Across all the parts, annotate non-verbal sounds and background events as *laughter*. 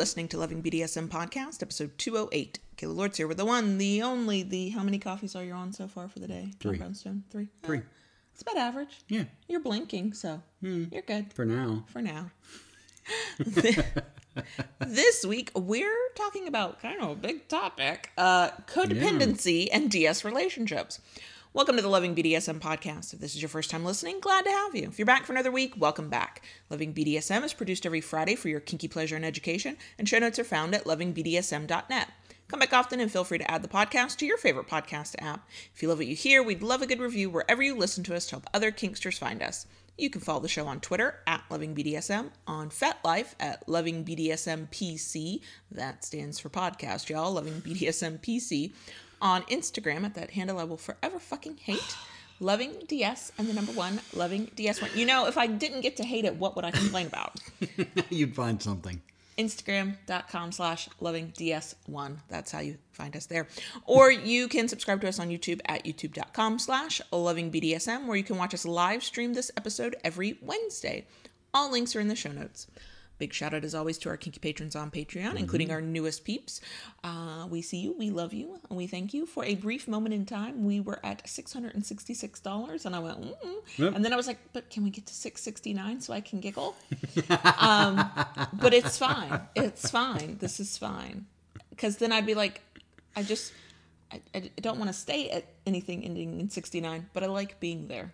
listening to Loving BDSM Podcast, episode 208. Kayla Lords here with the one, the only, the. How many coffees are you on so far for the day? Three. Brownstone? Three? Three. Eh, it's about average. Yeah, You're blinking, so you're good for now. for now. *laughs* *laughs* this week, we're talking about kind of a big topic uh, codependency and DS relationships. Welcome to the Loving BDSM podcast. If this is your first time listening, glad to have you. If you're back for another week, welcome back. Loving BDSM is produced every Friday for your kinky pleasure and education, and show notes are found at lovingbdsm.net. Come back often and feel free to add the podcast to your favorite podcast app. If you love what you hear, we'd love a good review wherever you listen to us to help other kinksters find us. You can follow the show on Twitter at LovingBDSM, on FetLife at LovingBDSMPC. That stands for podcast, y'all. LovingBDSMPC. On Instagram at that handle I will forever fucking hate. *gasps* Loving DS and the number one, loving DS1. You know, if I didn't get to hate it, what would I complain about? *laughs* You'd find something. Instagram.com slash loving DS1. That's how you find us there. Or you can subscribe to us on YouTube at youtube.com slash loving BDSM, where you can watch us live stream this episode every Wednesday. All links are in the show notes. Big shout out as always to our kinky patrons on Patreon, including our newest peeps. Uh, we see you, we love you, and we thank you. For a brief moment in time, we were at six hundred and sixty-six dollars, and I went, Yep. and then I was like, "But can we get to six sixty-nine so I can giggle?" um, but it's fine. It's fine. This is fine. Because then I'd be like, I just, I, I don't want to stay at anything ending in sixty-nine, but I like being there,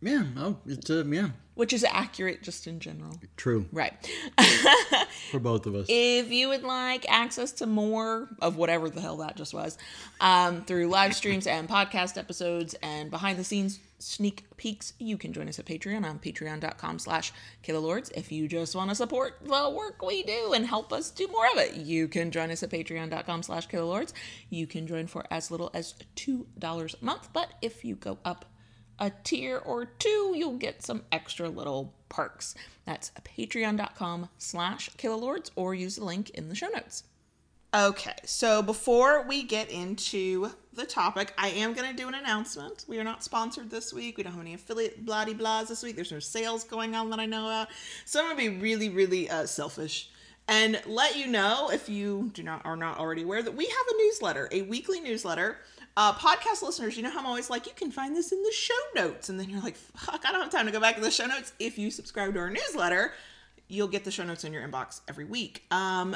Yeah. Oh, it's uh, yeah. which is accurate just in general. True Right. *laughs* for both of us. If you would like access to more of whatever the hell that just was, um, through live streams and podcast episodes and behind the scenes sneak peeks, you can join us at Patreon on patreon.com slash Lords. If you just want to support the work we do and help us do more of it, you can join us at patreon.com slash Lords. You can join for as little as $2 a month, but if you go up a tier or two, you'll get some extra little perks. That's patreon.com slash kaylalords or use the link in the show notes. Okay, so before we get into the topic, I am going to do an announcement. We are not sponsored this week. We don't have any affiliate bloody blahs this week. There's no sales going on that I know about. So I'm going to be really, really uh, selfish and let you know if you do not are not already aware that we have a newsletter, a weekly newsletter. Uh, podcast listeners, you know how I'm always like, you can find this in the show notes, and then you're like, fuck, I don't have time to go back to the show notes. If you subscribe to our newsletter, you'll get the show notes in your inbox every week. Um,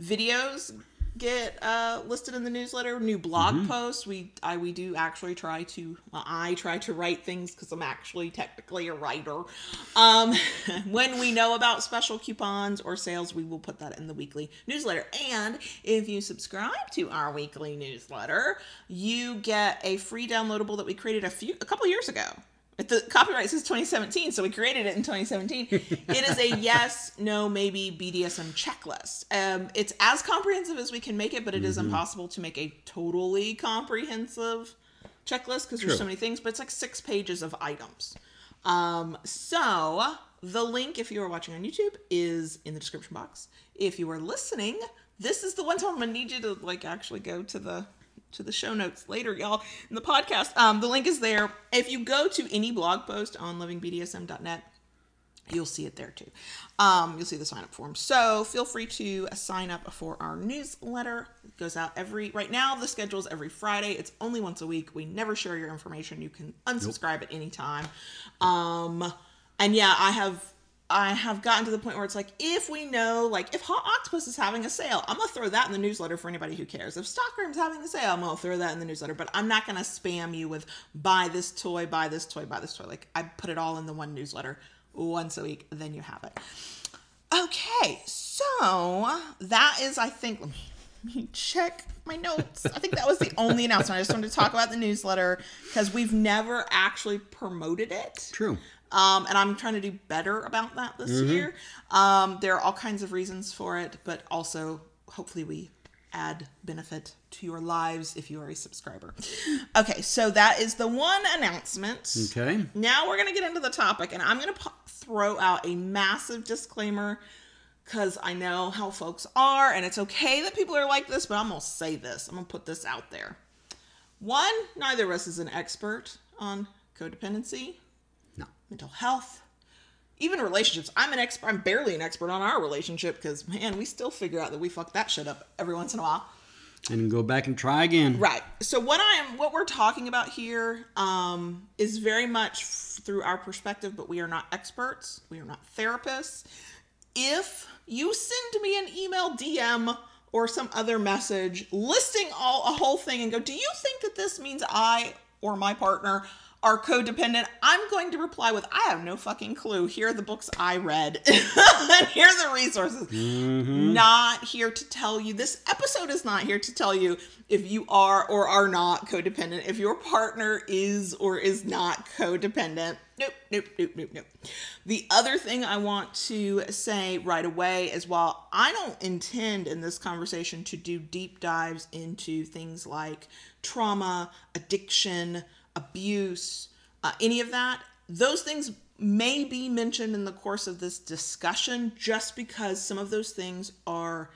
videos get uh, listed in the newsletter new blog posts. We i we do actually try to well, i try to write things because i'm actually technically a writer. Um, *laughs* when we know about special coupons or sales we will put that in the weekly newsletter. And if you subscribe to our weekly newsletter you get a free downloadable that we created a few a couple years ago the copyright says 2017, so we created it in 2017. it is a *laughs* yes, no, maybe BDSM checklist. Um, it's as comprehensive as we can make it, but it is impossible to make a totally comprehensive checklist because there's so many things. But it's like six pages of items. Um, so the link, if you are watching on YouTube, is in the description box. If you are listening, this is the one time I'm gonna need you to like actually go to the to the show notes later, y'all, in the podcast. Um, the link is there. If you go to any blog post on lovingbdsm.net, you'll see it there too. Um, you'll see the sign up form. So feel free to sign up for our newsletter. It goes out every right now. The schedule is every Friday. It's only once a week. We never share your information. You can unsubscribe at any time. Um, and yeah, I have I have gotten to the point where it's like if we know like if Hot Octopuss is having a sale, I'm gonna throw that in the newsletter for anybody who cares. If Stockroom's having a sale, I'm gonna throw that in the newsletter. But I'm not gonna spam you with buy this toy, buy this toy, buy this toy. Like I put it all in the one newsletter once a week, then you have it. Okay, so that is, I think, let me, let me check my notes. I think that was the only announcement. I just wanted to talk about the newsletter because we've never actually promoted it. True. Um, and I'm trying to do better about that this year. Um, there are all kinds of reasons for it, but also hopefully we add benefit to your lives if you are a subscriber. Okay, so that is the one announcement. Okay. Now we're going to get into the topic, and I'm going to po- throw out a massive disclaimer because I know how folks are, and it's okay that people are like this, but I'm going to say this. I'm going to put this out there. One, neither of us is an expert on codependency. Mental health, even relationships. I'm an expert. I'm barely an expert on our relationship because man, we still figure out that we fuck that shit up every once in a while. And go back and try again. Right. So what I am, what we're talking about here, um, is very much f- through our perspective, but we are not experts. We are not therapists. If you send me an email DM or some other message listing all a whole thing and go, do you think that this means I or my partner are codependent, I'm going to reply with, I have no fucking clue. Here are the books I read, *laughs* and here are the resources. Mm-hmm. Not here to tell you. This episode is not here to tell you if you are or are not codependent, if your partner is or is not codependent. Nope, nope, nope, nope, nope. The other thing I want to say right away is while I don't intend in this conversation to do deep dives into things like trauma, addiction, abuse, uh, any of that, those things may be mentioned in the course of this discussion just because some of those things are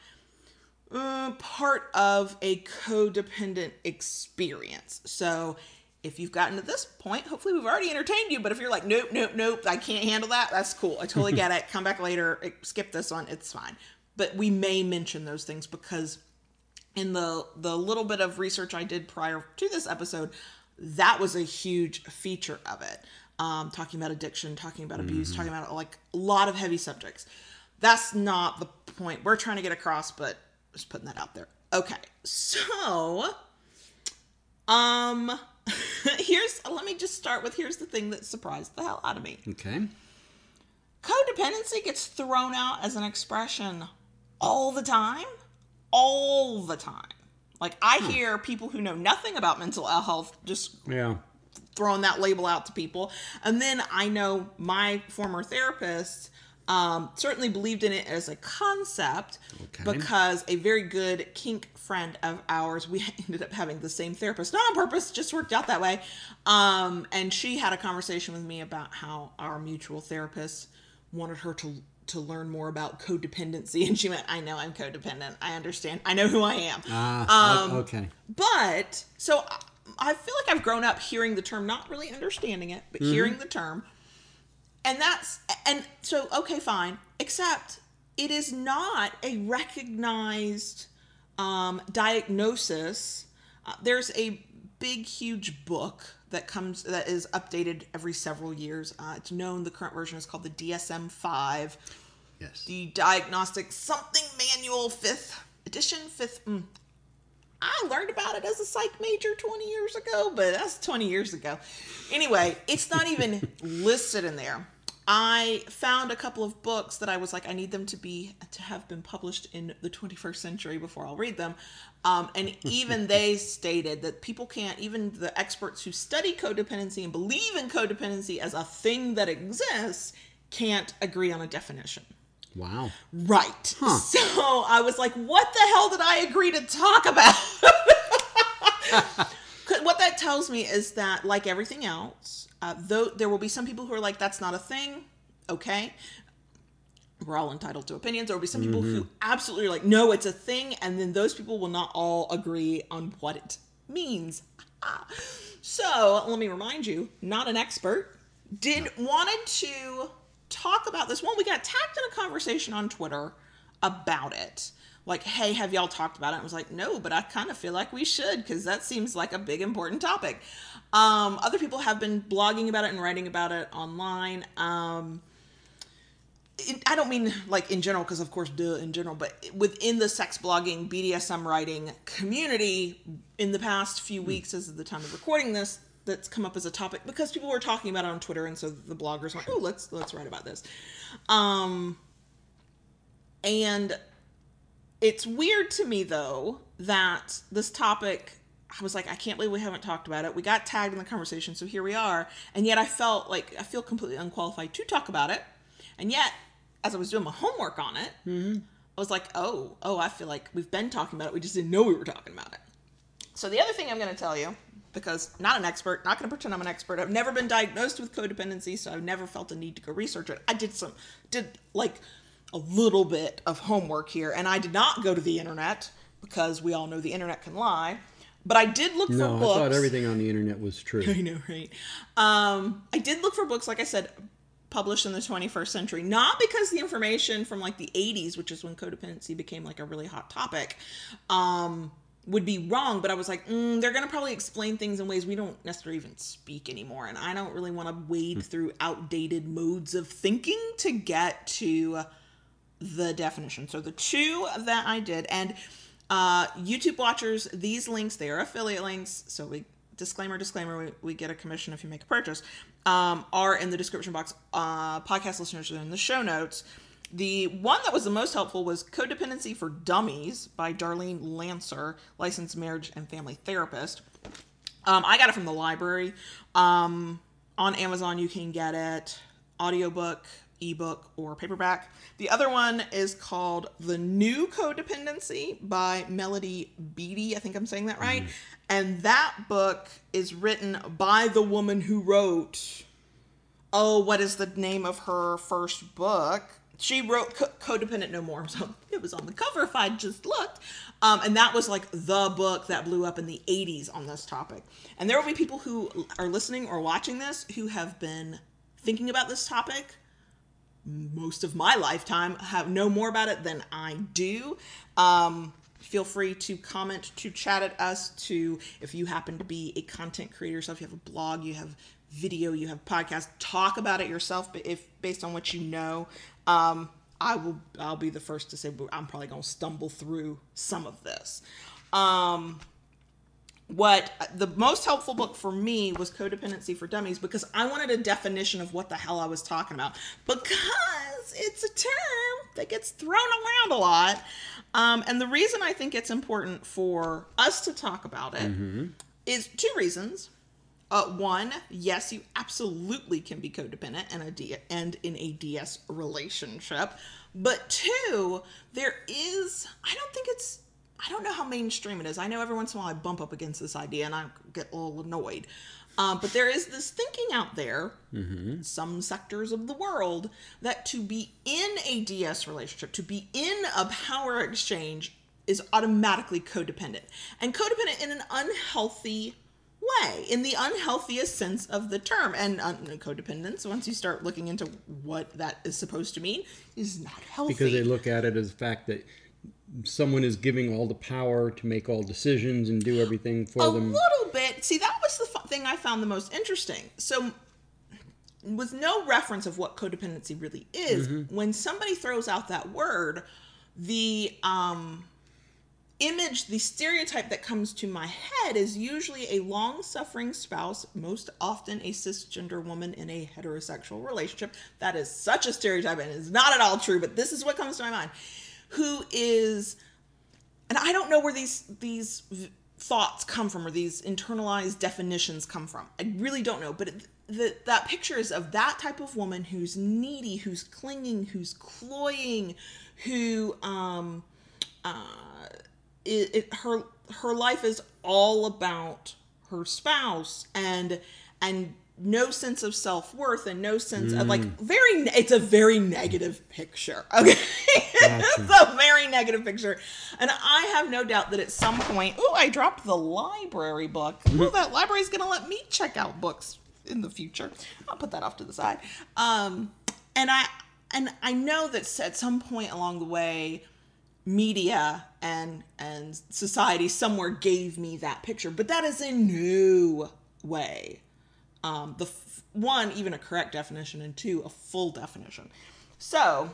uh, part of a codependent experience. So if you've gotten to this point, hopefully we've already entertained you. But if you're like, nope, nope, nope, I can't handle that, that's cool. I totally get it. Come back later, eh, skip this one, it's fine. But we may mention those things because in the the little bit of research I did prior to this episode, that was a huge feature of it. Um, talking about addiction, talking about abuse, talking about like a lot of heavy subjects. That's not the point we're trying to get across, but just putting that out there. Okay, so um, *laughs* here's let me just start with here's the thing that surprised the hell out of me Okay. codependency gets thrown out as an expression all the time all the time like i hear people who know nothing about mental health just Yeah. throwing that label out to people and then i know my former therapist um, certainly believed in it as a concept Okay. because a very good kink friend of ours we *laughs* ended up having the same therapist not on purpose just worked out that way um, and she had a conversation with me about how our mutual therapist wanted her to to learn more about codependency *laughs* and she went i know i'm codependent i understand i know who i am Ah. Um, okay. but so I- feel like I've grown up hearing the term, not really understanding it, but hearing the term. And that's, and so, okay, fine. Except it is not a recognized um, diagnosis. Uh, there's a big, huge book that comes, that is updated every several years. Uh, it's known, the current version is called the DSM 5 Yes. the diagnostic something manual fifth edition fifth mm. i learned about it as a psych major 20 years ago but that's 20 years ago anyway it's not even *laughs* listed in there i found a couple of books that i was like i need them to be to have been published in the 21st century before i'll read them um, and *laughs* even they stated that people can't even the experts who study codependency and believe in codependency as a thing that exists can't agree on a definition Wow. Right. Huh. So I was like, what the hell did I agree to talk about? *laughs* *laughs* what that tells me is that, like everything else, uh, though there will be some people who are like, that's not a thing. Okay. We're all entitled to opinions. There will be some people who absolutely are like, no, it's a thing. And then those people will not all agree on what it means. *laughs* So let me remind you, not an expert, did wanted to talk about this. One, we got tagged in a conversation on Twitter about it. Like, hey, have y'all talked about it? I was like, no, but I kind of feel like we should because that seems like a big important topic. Um, other people have been blogging about it and writing about it online. Um, it- I don't mean like in general, because of course, duh, in general, but within the sex blogging, BDSM writing community, in the past few weeks, as of the time of recording this, that's come up as a topic because people were talking about it on Twitter, and so the bloggers went, "Oh, let's let's write about this." Um, and it's weird to me though that this topic I was like, I can't believe we haven't talked about it. We got tagged in the conversation, so here we are. And yet I felt like I feel completely unqualified to talk about it. And yet, as I was doing my homework on it, mm-hmm. I was like, oh, oh, I feel like we've been talking about it. We just didn't know we were talking about it. So the other thing I'm going to tell you, because not an expert, not going to pretend I'm an expert. I've never been diagnosed with codependency, so I've never felt a need to go research it. I did some, did like a little bit of homework here, and I did not go to the internet because we all know the internet can lie. But I did look No, for books. I thought everything on the internet was true. *laughs* I know, right? Um, I did look for books, like I said, published in the 21st century. Not because the information from like the 80s, which is when codependency became like a really hot topic, um, would be wrong, but I was like, mm, they're going to probably explain things in ways we don't necessarily even speak anymore. And I don't really want to wade through outdated modes of thinking to get to the definition. So the two that I did, and uh, YouTube watchers, these links, they are affiliate links. So we, disclaimer, disclaimer, we, we get a commission if you make a purchase, um, are in the description box. Uh, podcast listeners are in the show notes. The one that was the most helpful was Codependency for Dummies by Darlene Lancer, licensed marriage and family therapist. Um, I got it from the library. Um, on Amazon, you can get it audiobook, ebook, or paperback. The other one is called The New Codependency by Melody Beattie. I think I'm saying that right. And that book is written by the woman who wrote, oh, what is the name of her first book? She wrote Co- Codependent No More. *laughs* So it was on the cover if I just looked. Um, and that was like the book that blew up in the 80s on this topic. And there will be people who are listening or watching this who have been thinking about this topic most of my lifetime have know more about it than I do. Um, feel free to comment, to chat at us, to if you happen to be a content creator yourself, you have a blog, you have video, you have podcast, talk about it yourself. But if based on what you know, um, I will I'll be the first to say I'm probably gonna stumble through some of this. Um, what the most helpful book for me was codependency for dummies because i wanted a definition of what the hell i was talking about. Because it's a term that gets thrown around a lot um, and the reason i think it's important for us to talk about it is two reasons. Uh, one, yes, you absolutely can be codependent and a D- and in a DS relationship. But two, there is I don't think it's I don't know how mainstream it is. I know every once in a while I bump up against this idea and I get a little annoyed. Um, but there is this thinking out there, some sectors of the world, that to be in a DS relationship, to be in a power exchange, is automatically codependent. And codependent in an unhealthy way, in the unhealthiest sense of the term. And uh, codependence, once you start looking into what that is supposed to mean, is not healthy. Because they look at it as the fact that someone is giving all the power to make all decisions and do everything for a them. A little bit. See, that was the thing I found the most interesting. So, with no reference of what codependency really is, when somebody throws out that word, the um, image, the stereotype that comes to my head is usually a long suffering spouse, most often a cisgender woman in a heterosexual relationship. That is such a stereotype and is not at all true, but this is what comes to my mind. Who is and I don't know where these these thoughts come from or these internalized definitions come from. I really don't know, but the, that picture is of that type of woman who's needy, who's clinging, who's cloying, who um uh it, it her her life is all about her spouse and and no sense of self-worth and no sense of like very it's a very negative picture *laughs* okay? It's a very negative picture. And i have no doubt that at some point oh i dropped the library book. Oh that library's gonna let me check out books in the future. I'll put that off to the side. Um and i and i know that at some point along the way media and and society somewhere gave me that picture but that is in no way um the f- one even a correct definition and two a full definition. So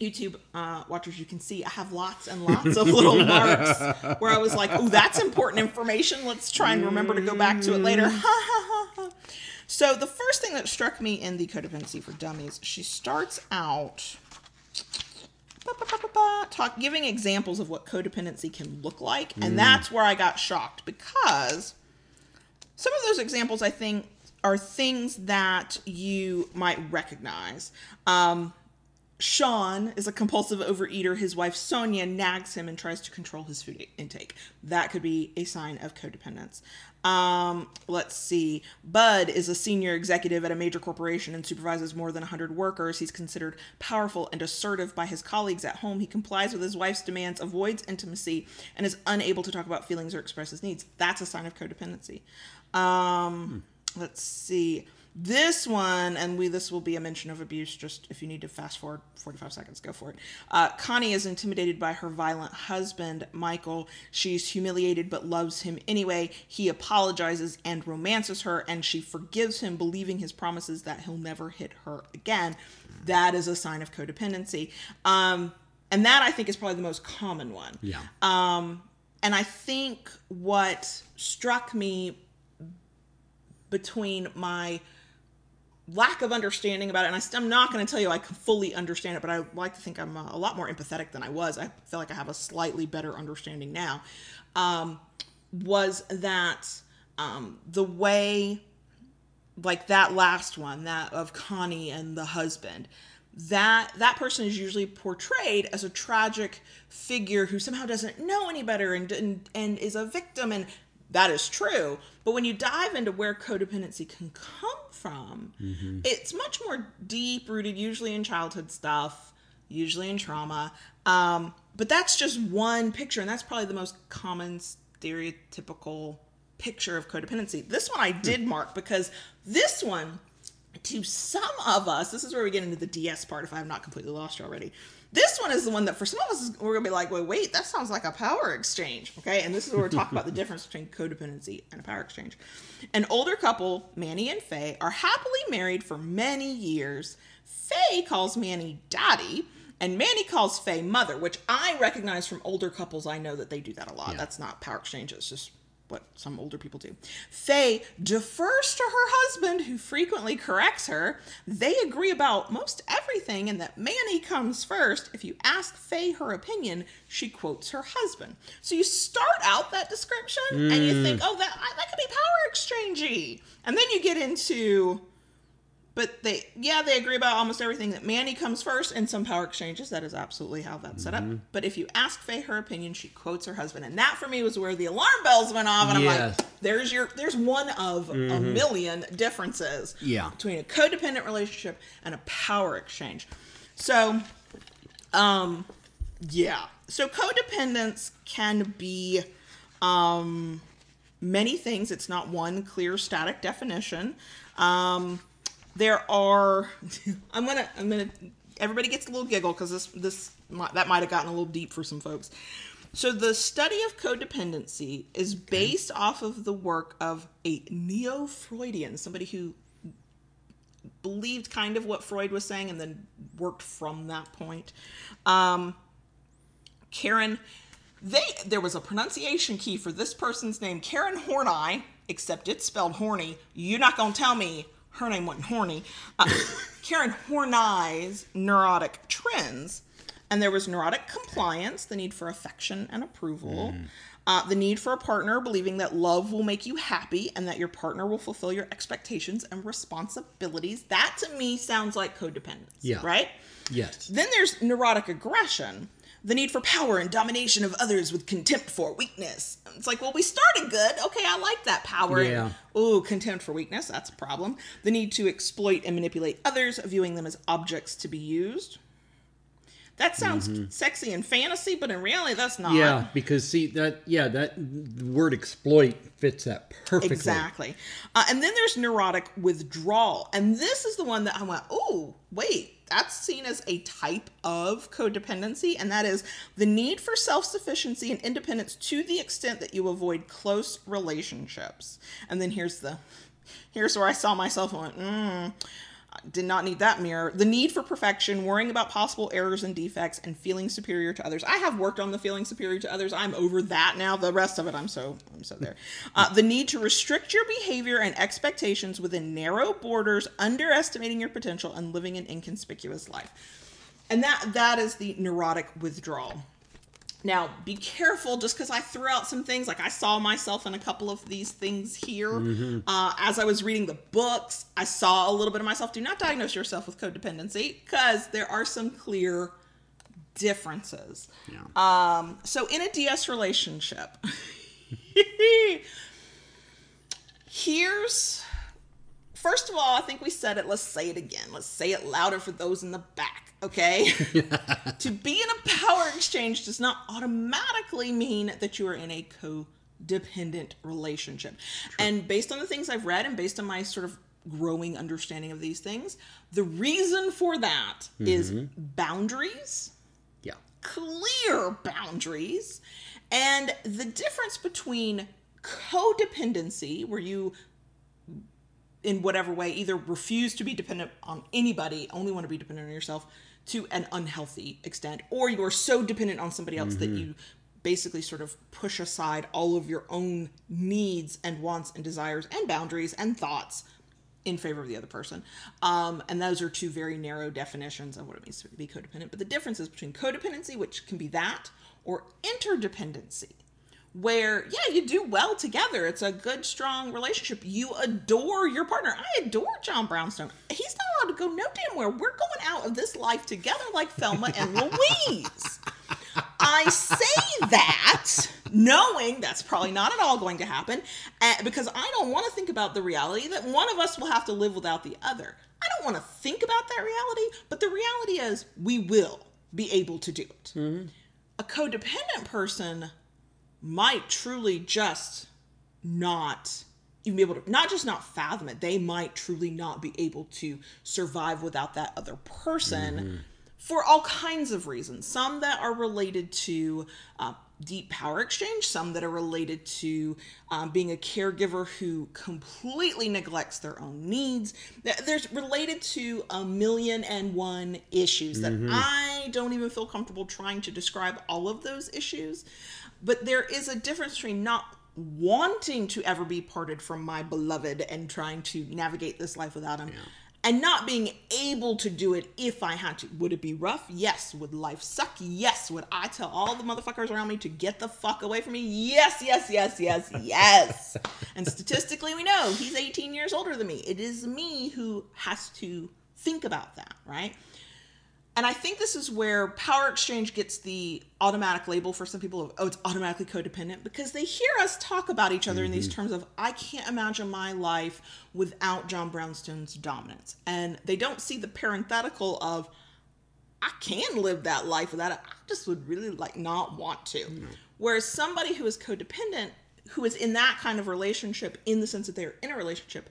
youtube uh watchers you can see i have lots and lots of little *laughs* marks where i was like oh that's important information. Let's try and remember to go back to it later. *laughs* So the first thing that struck me in the codependency for dummies she starts out talk giving examples of what codependency can look like and that's where i got shocked because some of those examples i think are things that you might recognize um, sean is a compulsive overeater his wife sonia nags him and tries to control his food intake that could be a sign of codependence um, let's see. Bud is a senior executive at a major corporation and supervises more than 100 workers. He's considered powerful and assertive by his colleagues at home. He complies with his wife's demands, avoids intimacy, and is unable to talk about feelings or express his needs. That's a sign of codependency. Um, Let's see. This one, and we this will be a mention of abuse. Just if you need to fast forward 45 seconds, go for it. Uh, Connie is intimidated by her violent husband, Michael. She's humiliated but loves him anyway. He apologizes and romances her, and she forgives him, believing his promises that he'll never hit her again. That is a sign of codependency. Um, and that I think is probably the most common one. Yeah. Um, and I think what struck me between my lack of understanding about it, and I, i'm not going to tell you I fully understand it, but I like to think I'm uh, a lot more empathetic than I was. I feel like I have a slightly better understanding now. Um, was that um, the way, like that last one, that of Connie and the husband, that that person is usually portrayed as a tragic figure who somehow doesn't know any better and and, and is a victim and that is true. But when you dive into where codependency can come from it's much more deep rooted usually in childhood stuff usually in trauma. Um, but that's just one picture and that's probably the most common stereotypical picture of codependency. This one i did mark because this one to some of us, this is where we get into the DS part if I have not completely lost you already. This one is the one that for some of us, is- we're gonna be like, wait, wait, that sounds like a power exchange. Okay. And this is where we're talking about the *laughs* difference between codependency and a power exchange. An older couple, Manny and Faye, are happily married for many years. Faye calls Manny daddy. And Manny calls Faye mother, which I recognize from older couples. I know that they do that a lot. Yeah. That's not power exchange. It's just what some older people do. Faye defers to her husband, who frequently corrects her. They agree about most everything, and that Manny comes first. If you ask Faye her opinion, she quotes her husband. So you start out that description, and you hmm. think, oh, that that could be power exchangey, and then you get into. But they, yeah, they agree about almost everything. That Manny comes first in some power exchanges. That is absolutely how that's set up. But if you ask Faye her opinion, she quotes her husband, and that for me was where the alarm bells went off. And I'm like, "There's your, there's one of a million differences Yeah. between a codependent relationship and a power exchange." So, um, yeah. So codependence can be um, many things. It's not one clear static definition. Um, there are. *laughs* I'm gonna. I'm gonna. Everybody gets a little giggle because this this that might have gotten a little deep for some folks. So the study of codependency is based off of the work of a neo-Freudian, somebody who believed kind of what Freud was saying and then worked from that point. Um, Karen, they there was a pronunciation key for this person's name, Karen Horney, except it's spelled horny. You're not gonna tell me her name wasn't horny. Uh, *laughs* Karen Horney's neurotic trends, and there was neurotic compliance, the need for affection and approval. Uh, the need for a partner, believing that love will make you happy and that your partner will fulfill your expectations and responsibilities. That to me sounds like codependence, Yeah. right? Yes. Then there's neurotic aggression, the need for power and domination of others with contempt for weakness. It's like, well, we started good. Okay, I like that power. Yeah. Ooh, contempt for weakness. That's a problem. The need to exploit and manipulate others, viewing them as objects to be used. That sounds sexy and fantasy, but in reality, that's not. Mm-hmm. Yeah, because see that yeah that the word exploit fits that perfectly. Exactly. Uh, and then there's neurotic withdrawal. And this is the one that I went, oh, wait, that's seen as a type of codependency. And that is the need for self sufficiency and independence to the extent that you avoid close relationships. And then here's the. Here's where I saw myself and went, mm, did not need that mirror. The need for perfection, worrying about possible errors and defects, and feeling superior to others. I have worked on the feeling superior to others. I'm over that now. The rest of it, I'm so I'm so there. *laughs* Uh, the need to restrict your behavior and expectations within narrow borders, underestimating your potential, and living an inconspicuous life. And that that is the neurotic withdrawal. Now, be careful just because I threw out some things. Like I saw myself in a couple of these things here. Uh, as I was reading the books, I saw a little bit of myself. Do not diagnose yourself with codependency because there are some clear differences. Yeah. Um, so, in a DS relationship, *laughs* here's first of all, I think we said it. Let's say it again. Let's say it louder for those in the back, okay? *laughs* to be in a power exchange does not automatically mean that you are in a codependent relationship. And based on the things I've read and based on my sort of growing understanding of these things. The reason for that is mm-hmm. boundaries, Yeah. clear boundaries, and the difference between codependency, where you in whatever way either refuse to be dependent on anybody, only want to be dependent on yourself to an unhealthy extent, or you are so dependent on somebody else that you basically sort of push aside all of your own needs and wants and desires and boundaries and thoughts in favor of the other person. Um, and those are two very narrow definitions of what it means to be codependent. But the difference is between codependency, which can be that, or interdependency, where, yeah, you do well together. It's a good, strong relationship. You adore your partner. I adore John Brownstone. He's not allowed to go no damn where. We're going out of this life together like Thelma and *laughs* Louise. I say that knowing that's probably not at all going to happen uh, because I don't want to think about the reality that one of us will have to live without the other. I don't want to think about that reality, but the reality is we will be able to do it. A codependent person might truly just not even be able to not just not fathom it they might truly not be able to survive without that other person for all kinds of reasons. Some that are related to uh, deep power exchange some that are related to um, being a caregiver who completely neglects their own needs. There's related to a million and one issues that i don't even feel comfortable trying to describe all of those issues but there is a difference between not wanting to ever be parted from my beloved and trying to navigate this life without him and not being able to do it if I had to. Would it be rough? Yes. Would life suck? Yes. Would I tell all the motherfuckers around me to get the fuck away from me? Yes, yes, yes, yes, *laughs* yes. and statistically, we know he's 18 years older than me. It is me who has to think about that, right? And I think this is where power exchange gets the automatic label for some people of, oh, it's automatically codependent because they hear us talk about each other in these mm-hmm. terms of, I can't imagine my life without John Brownstone's dominance. And they don't see the parenthetical of, I can live that life without it. I just would really like not want to. Whereas somebody who is codependent, who is in that kind of relationship, in the sense that they're in a relationship,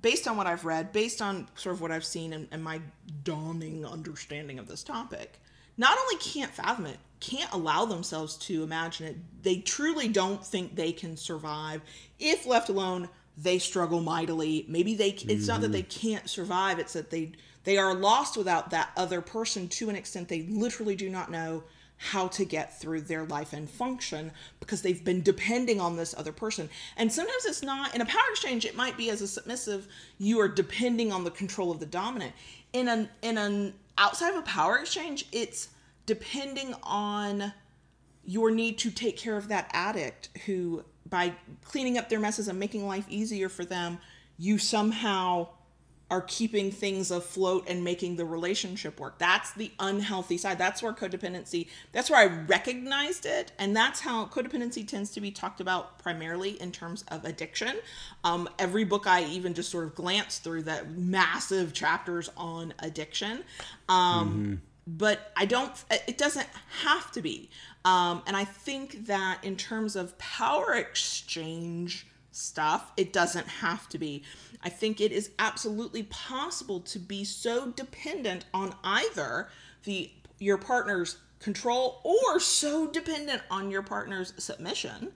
based on what I've read, based on sort of what I've seen and, and my dawning understanding of this topic, not only can't fathom it, can't allow themselves to imagine it. They truly don't think they can survive. If left alone, they struggle mightily. Maybe they it's not that they mm-hmm. can't survive, it's that they they are lost without that other person to an extent they literally do not know how to get through their life and function because they've been depending on this other person. And sometimes it's not in a power exchange, it might be as a submissive, you are depending on the control of the dominant. In an in an outside of a power exchange, it's depending on your need to take care of that addict who by cleaning up their messes and making life easier for them, you somehow are keeping things afloat and making the relationship work. That's the unhealthy side. That's where codependency, that's where I recognized it. And that's how codependency tends to be talked about primarily in terms of addiction. Um, every book I even just sort of glanced through that massive chapters on addiction. Um, But I don't, it doesn't have to be. Um, and I think that in terms of power exchange, stuff. It doesn't have to be. I think it is absolutely possible to be so dependent on either the your partner's control or so dependent on your partner's submission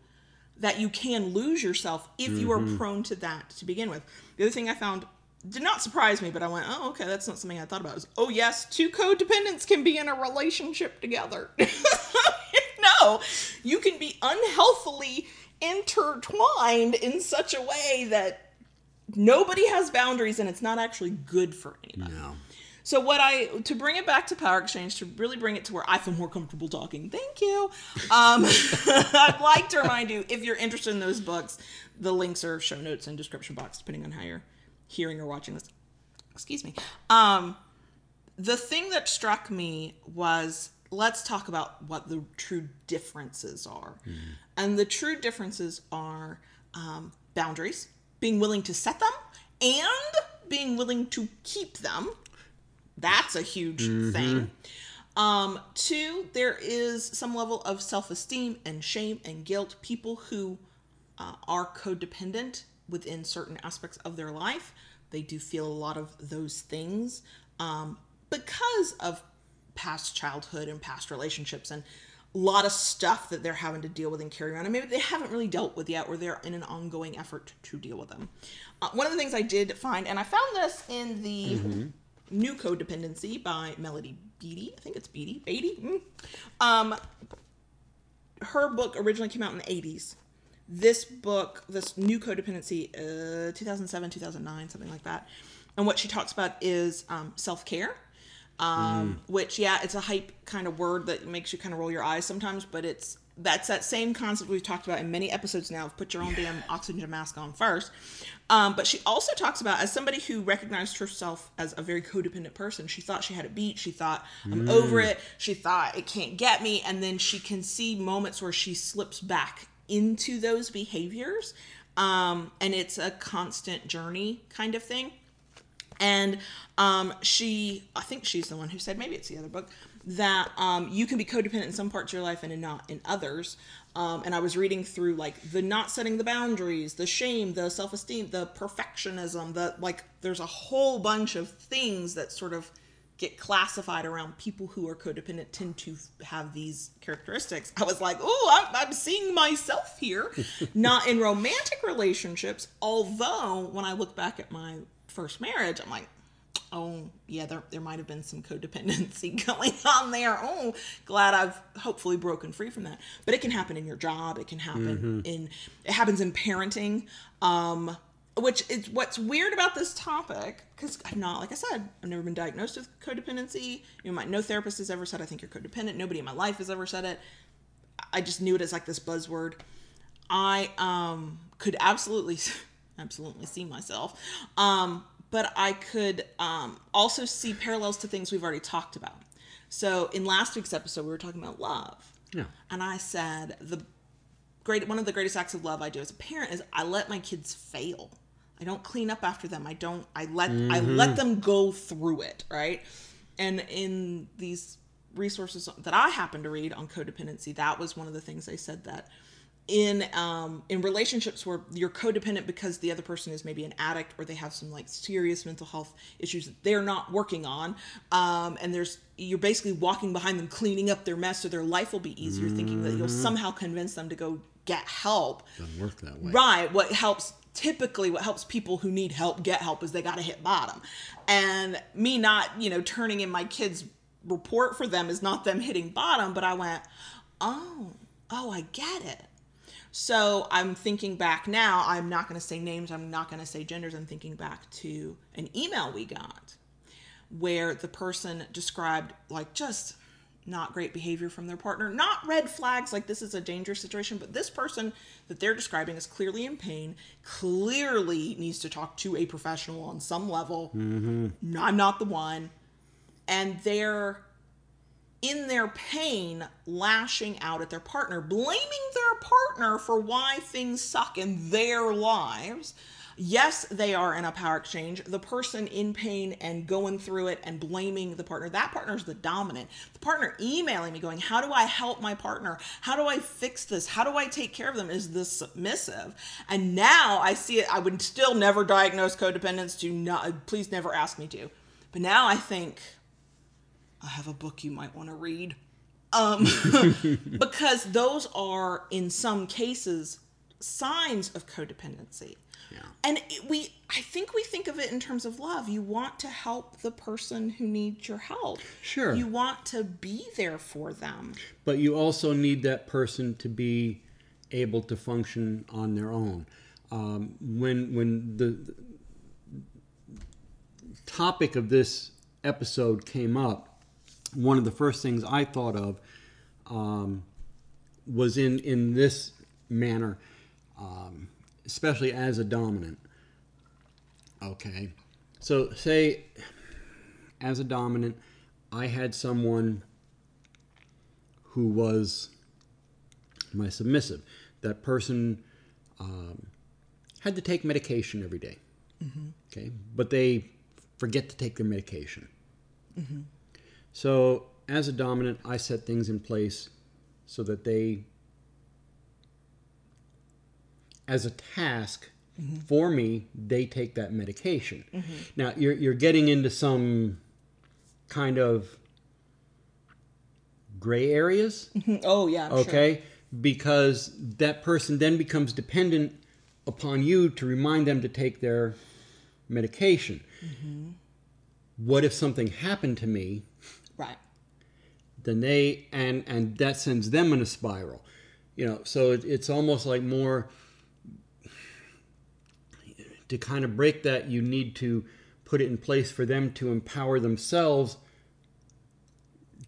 that you can lose yourself if you are mm-hmm. prone to that to begin with. The other thing I found did not surprise me, but I went, oh, okay, that's not something I thought about. Is oh yes, two codependents can be in a relationship together. *laughs* no, you can be unhealthily intertwined in such a way that nobody has boundaries and it's not actually good for anybody. No. So what I to bring it back to power exchange to really bring it to where I feel more comfortable talking. Thank you. Um, *laughs* I'd like to remind you if you're interested in those books, the links are show notes and description box depending on how you're hearing or watching this. Excuse me. Um, the thing that struck me was let's talk about what the true differences are. And the true differences are um, boundaries, being willing to set them, and being willing to keep them. That's a huge thing. Um, two, there is some level of self esteem and shame and guilt. People who uh, are codependent within certain aspects of their life. They do feel a lot of those things um, because of past childhood and past relationships and a lot of stuff that they're having to deal with and carry around, and maybe they haven't really dealt with yet, or they're in an ongoing effort to deal with them. Uh, one of the things I did find, and I found this in the New Codependency by Melody Beattie. I think it's Beattie. Beattie. Mm. Um, her book originally came out in the 80s. This book, this new codependency, uh, 2007, 2009, something like that. And what she talks about is um, self um, which, yeah, it's a hype kind of word that makes you kind of roll your eyes sometimes, but it's that's that same concept we've talked about in many episodes now of put your own damn oxygen mask on first. Um, but she also talks about as somebody who recognized herself as a very codependent person, she thought she had it beat. She thought, I'm over it. She thought it can't get me. And then she can see moments where she slips back into those behaviors. Um, and it's a constant journey kind of thing. And um, she, I think she's the one who said, maybe it's the other book, that um, you can be codependent in some parts of your life and in not in others. Um, and I was reading through like the not setting the boundaries, the shame, the self esteem, the perfectionism, the like, there's a whole bunch of things that sort of get classified around people who are codependent tend to have these characteristics. I was like, oh, I'm, I'm seeing myself here. *laughs* Not in romantic relationships, although when I look back at my first marriage, I'm like, oh yeah there, there might have been some codependency *laughs* going on there. Oh glad i've hopefully broken free from that. But it can happen in your job. It can happen in it happens in parenting. Um which is what's weird about this topic because i'm not like i said i've never been diagnosed with codependency. You know my no therapist has ever said i think you're codependent. Nobody in my life has ever said it. I just knew it as like this buzzword. I um could absolutely *laughs* absolutely see myself um but I could um, also see parallels to things we've already talked about. So in last week's episode, we were talking about love, Yeah. and I said the great one of the greatest acts of love I do as a parent is I let my kids fail. I don't clean up after them. I don't. I let I let them go through it, right? And in these resources that I happen to read on codependency, that was one of the things they said that in um in relationships where you're codependent because the other person is maybe an addict or they have some like serious mental health issues that they're not working on um and there's you're basically walking behind them cleaning up their mess so their life will be easier thinking that you'll somehow convince them to go get help Doesn't work that way. Right. What helps typically what helps people who need help get help is they got to hit bottom. And me not, you know, turning in my kids report for them is not them hitting bottom, but I went, "Oh, oh, I get it." So I'm thinking back now, I'm not going to say names, I'm not going to say genders, I'm thinking back to an email we got where the person described like just not great behavior from their partner, not red flags like this is a dangerous situation, but this person that they're describing is clearly in pain, clearly needs to talk to a professional on some level. Mm-hmm. No, I'm not the one. And they're in their pain lashing out at their partner, blaming their partner for why things suck in their lives. Yes, they are in a power exchange. The person in pain and going through it and blaming the partner, that partner is the dominant. The partner emailing me going, How do I help my partner? How do I fix this? How do I take care of them? Is the submissive. And now I see it. I would still never diagnose codependence. Do not, please never ask me to. But now I think, I have a book you might want to read. Um, *laughs* because those are, in some cases, signs of codependency. Yeah. And it, we, I think we think of it in terms of love. You want to help the person who needs your help. Sure. You want to be there for them. But you also need that person to be able to function on their own. Um, when when the, the topic of this episode came up, one of the first things I thought of um, was in in this manner, um, especially as a dominant. Okay, so say as a dominant, I had someone who was my submissive. That person um, had to take medication every day. Okay, but they forget to take their medication. So, as a dominant, I set things in place so that they, as a task, mm-hmm. for me, they take that medication. Mm-hmm. Now you're you're getting into some kind of gray areas, mm-hmm. Oh yeah. I'm sure. okay? Because that person then becomes dependent upon you to remind them to take their medication. What if something happened to me? Right. then they and and that sends them in a spiral you know so it, it's almost like more to kind of break that you need to put it in place for them to empower themselves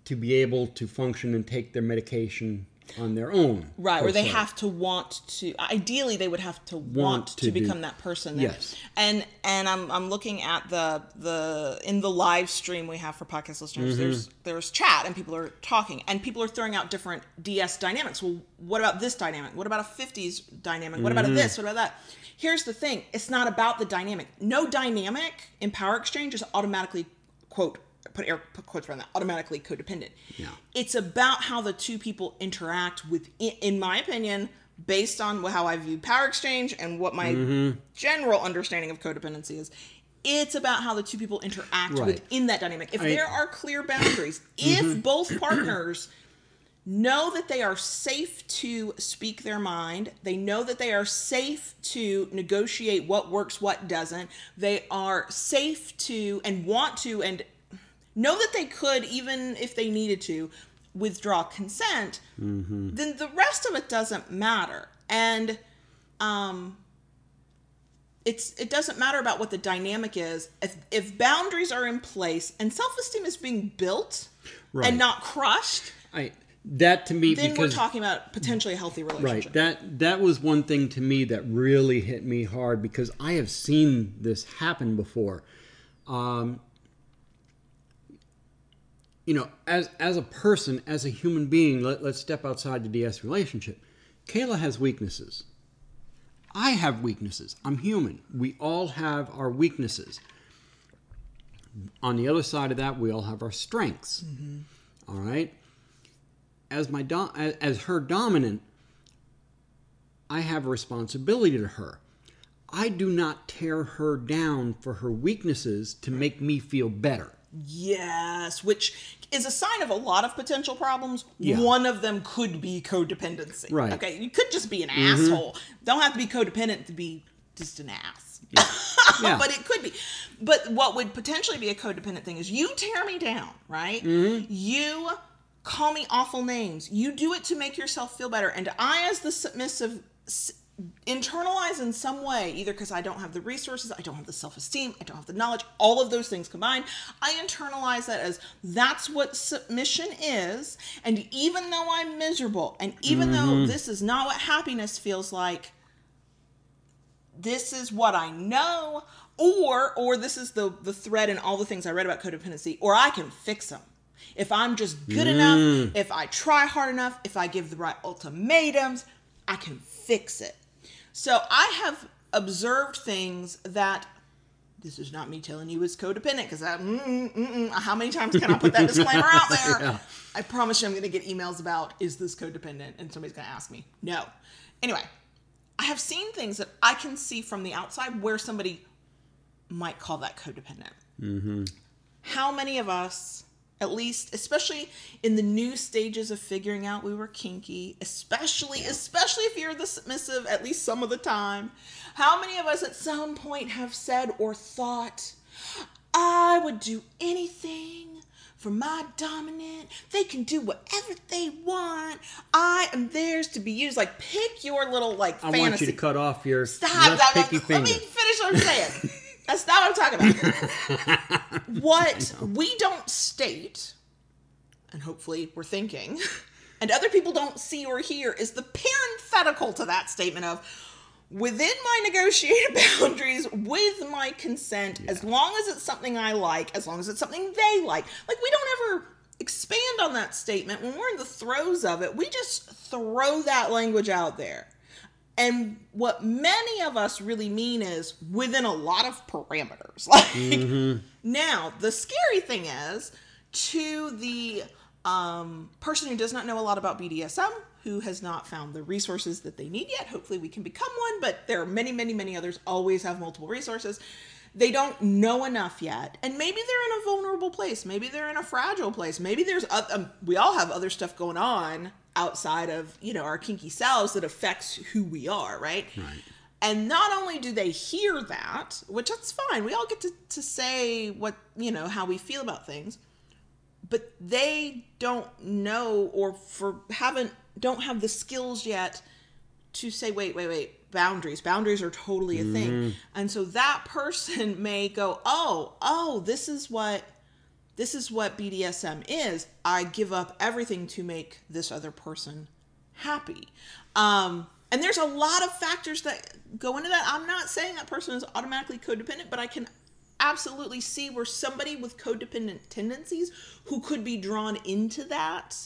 to be able to function and take their medication on their own Right, where they have to want to. Ideally, they would have to want, to, to do- become that person. there. Yes. and and I'm I'm looking at the the in the live stream we have for podcast listeners. Mm-hmm. There's there's chat and people are talking and people are throwing out different DS dynamics. Well, what about this dynamic? What about a 50s dynamic? What Mm-hmm. about this? What about that? Here's the thing: it's not about the dynamic. No dynamic in Power Exchange is automatically quote put air put quotes around that automatically codependent. Yeah. It's about how the two people interact with, in my opinion, based on how I view Power Exchange and what my Mm-hmm. general understanding of codependency is. It's about how the two people interact Right. within that dynamic. If I- Mm-hmm. there are clear boundaries, *clears throat* if both partners know that they are safe to speak their mind. They know that they are safe to negotiate what works, what doesn't. They are safe to and want to and know that they could, even if they needed to, withdraw consent. Then the rest of it doesn't matter. And um, it's it doesn't matter about what the dynamic is if if boundaries are in place and self-esteem is being built Right. and not crushed I, that to me then because we're talking about potentially a healthy relationship. Right. That that was one thing to me that really hit me hard because I have seen this happen before. Um, you know, as as a person, as a human being, let, let's step outside the DS relationship. Kayla has weaknesses. I have weaknesses. I'm human. We all have our weaknesses. On the other side of that, we all have our strengths. Mm-hmm. All right as my dom- as, as her dominant, I have a responsibility to her. I do not tear her down for her weaknesses to make me feel better. Yes, which is a sign of a lot of potential problems. Yeah. One of them could be codependency. Right. Mm-hmm. Okay, you could just be an asshole. Don't have to be codependent to be just an ass. *laughs* Yeah. but it could be. But what would potentially be a codependent thing is you tear me down, right? Mm-hmm. You call me awful names. You do it to make yourself feel better. And I, as the submissive, internalize in some way, either because I don't have the resources, I don't have the self esteem, I don't have the knowledge, all of those things combined, I internalize that as that's what submission is. And even though I'm miserable, and even though mm-hmm. this is not what happiness feels like, this is what I know, or or this is the the thread in all the things I read about codependency, or I can fix them. If I'm just good mm. enough, if I try hard enough, if I give the right ultimatums, I can fix it. So I have observed things that this is not me telling you it's codependent because mm, mm, mm, how many times can I put that disclaimer out *laughs* there? Yeah. I promise you I'm going to get emails about is this codependent and somebody's going to ask me. No. Anyway, I have seen things that I can see from the outside where somebody might call that codependent. How many of us, at least, especially in the new stages of figuring out we were kinky, especially, especially if you're the submissive, at least some of the time, how many of us at some point have said or thought, I would do anything for my dominant. They can do whatever they want. I am theirs to be used. Like pick your little like I fantasy. want you to cut off your Stop. left stop, picky Let finger. me finish what I'm saying. *laughs* That's not what I'm talking about. *laughs* what we don't state, and hopefully we're thinking, *laughs* and other people don't see or hear, is the parenthetical to that statement of within my negotiated *laughs* boundaries, with my consent, as long as it's something I like, as long as it's something they like. Like we don't ever expand on that statement when we're in the throes of it. We just throw that language out there. And what many of us really mean is within a lot of parameters. *laughs* Like now, the scary thing is to the um, person who does not know a lot about BDSM, who has not found the resources that they need yet. Hopefully, we can become one, but there are many, many, many others always have multiple resources. They don't know enough yet, and maybe they're in a vulnerable place. Maybe they're in a fragile place. Maybe there's um, we all have other stuff going on outside of you know our kinky selves that affects who we are, right? Right. And not only do they hear that, which that's fine, we all get to, to say what, you know, how we feel about things, but they don't know or for haven't don't have the skills yet to say, wait, wait, wait, boundaries. Boundaries are totally a thing. Mm-hmm. And so that person *laughs* may go, Oh, oh, this is what this is what BDSM is. I give up everything to make this other person happy. Um, and there's a lot of factors that go into that. I'm not saying that person is automatically codependent, but I can absolutely see where somebody with codependent tendencies who could be drawn into that.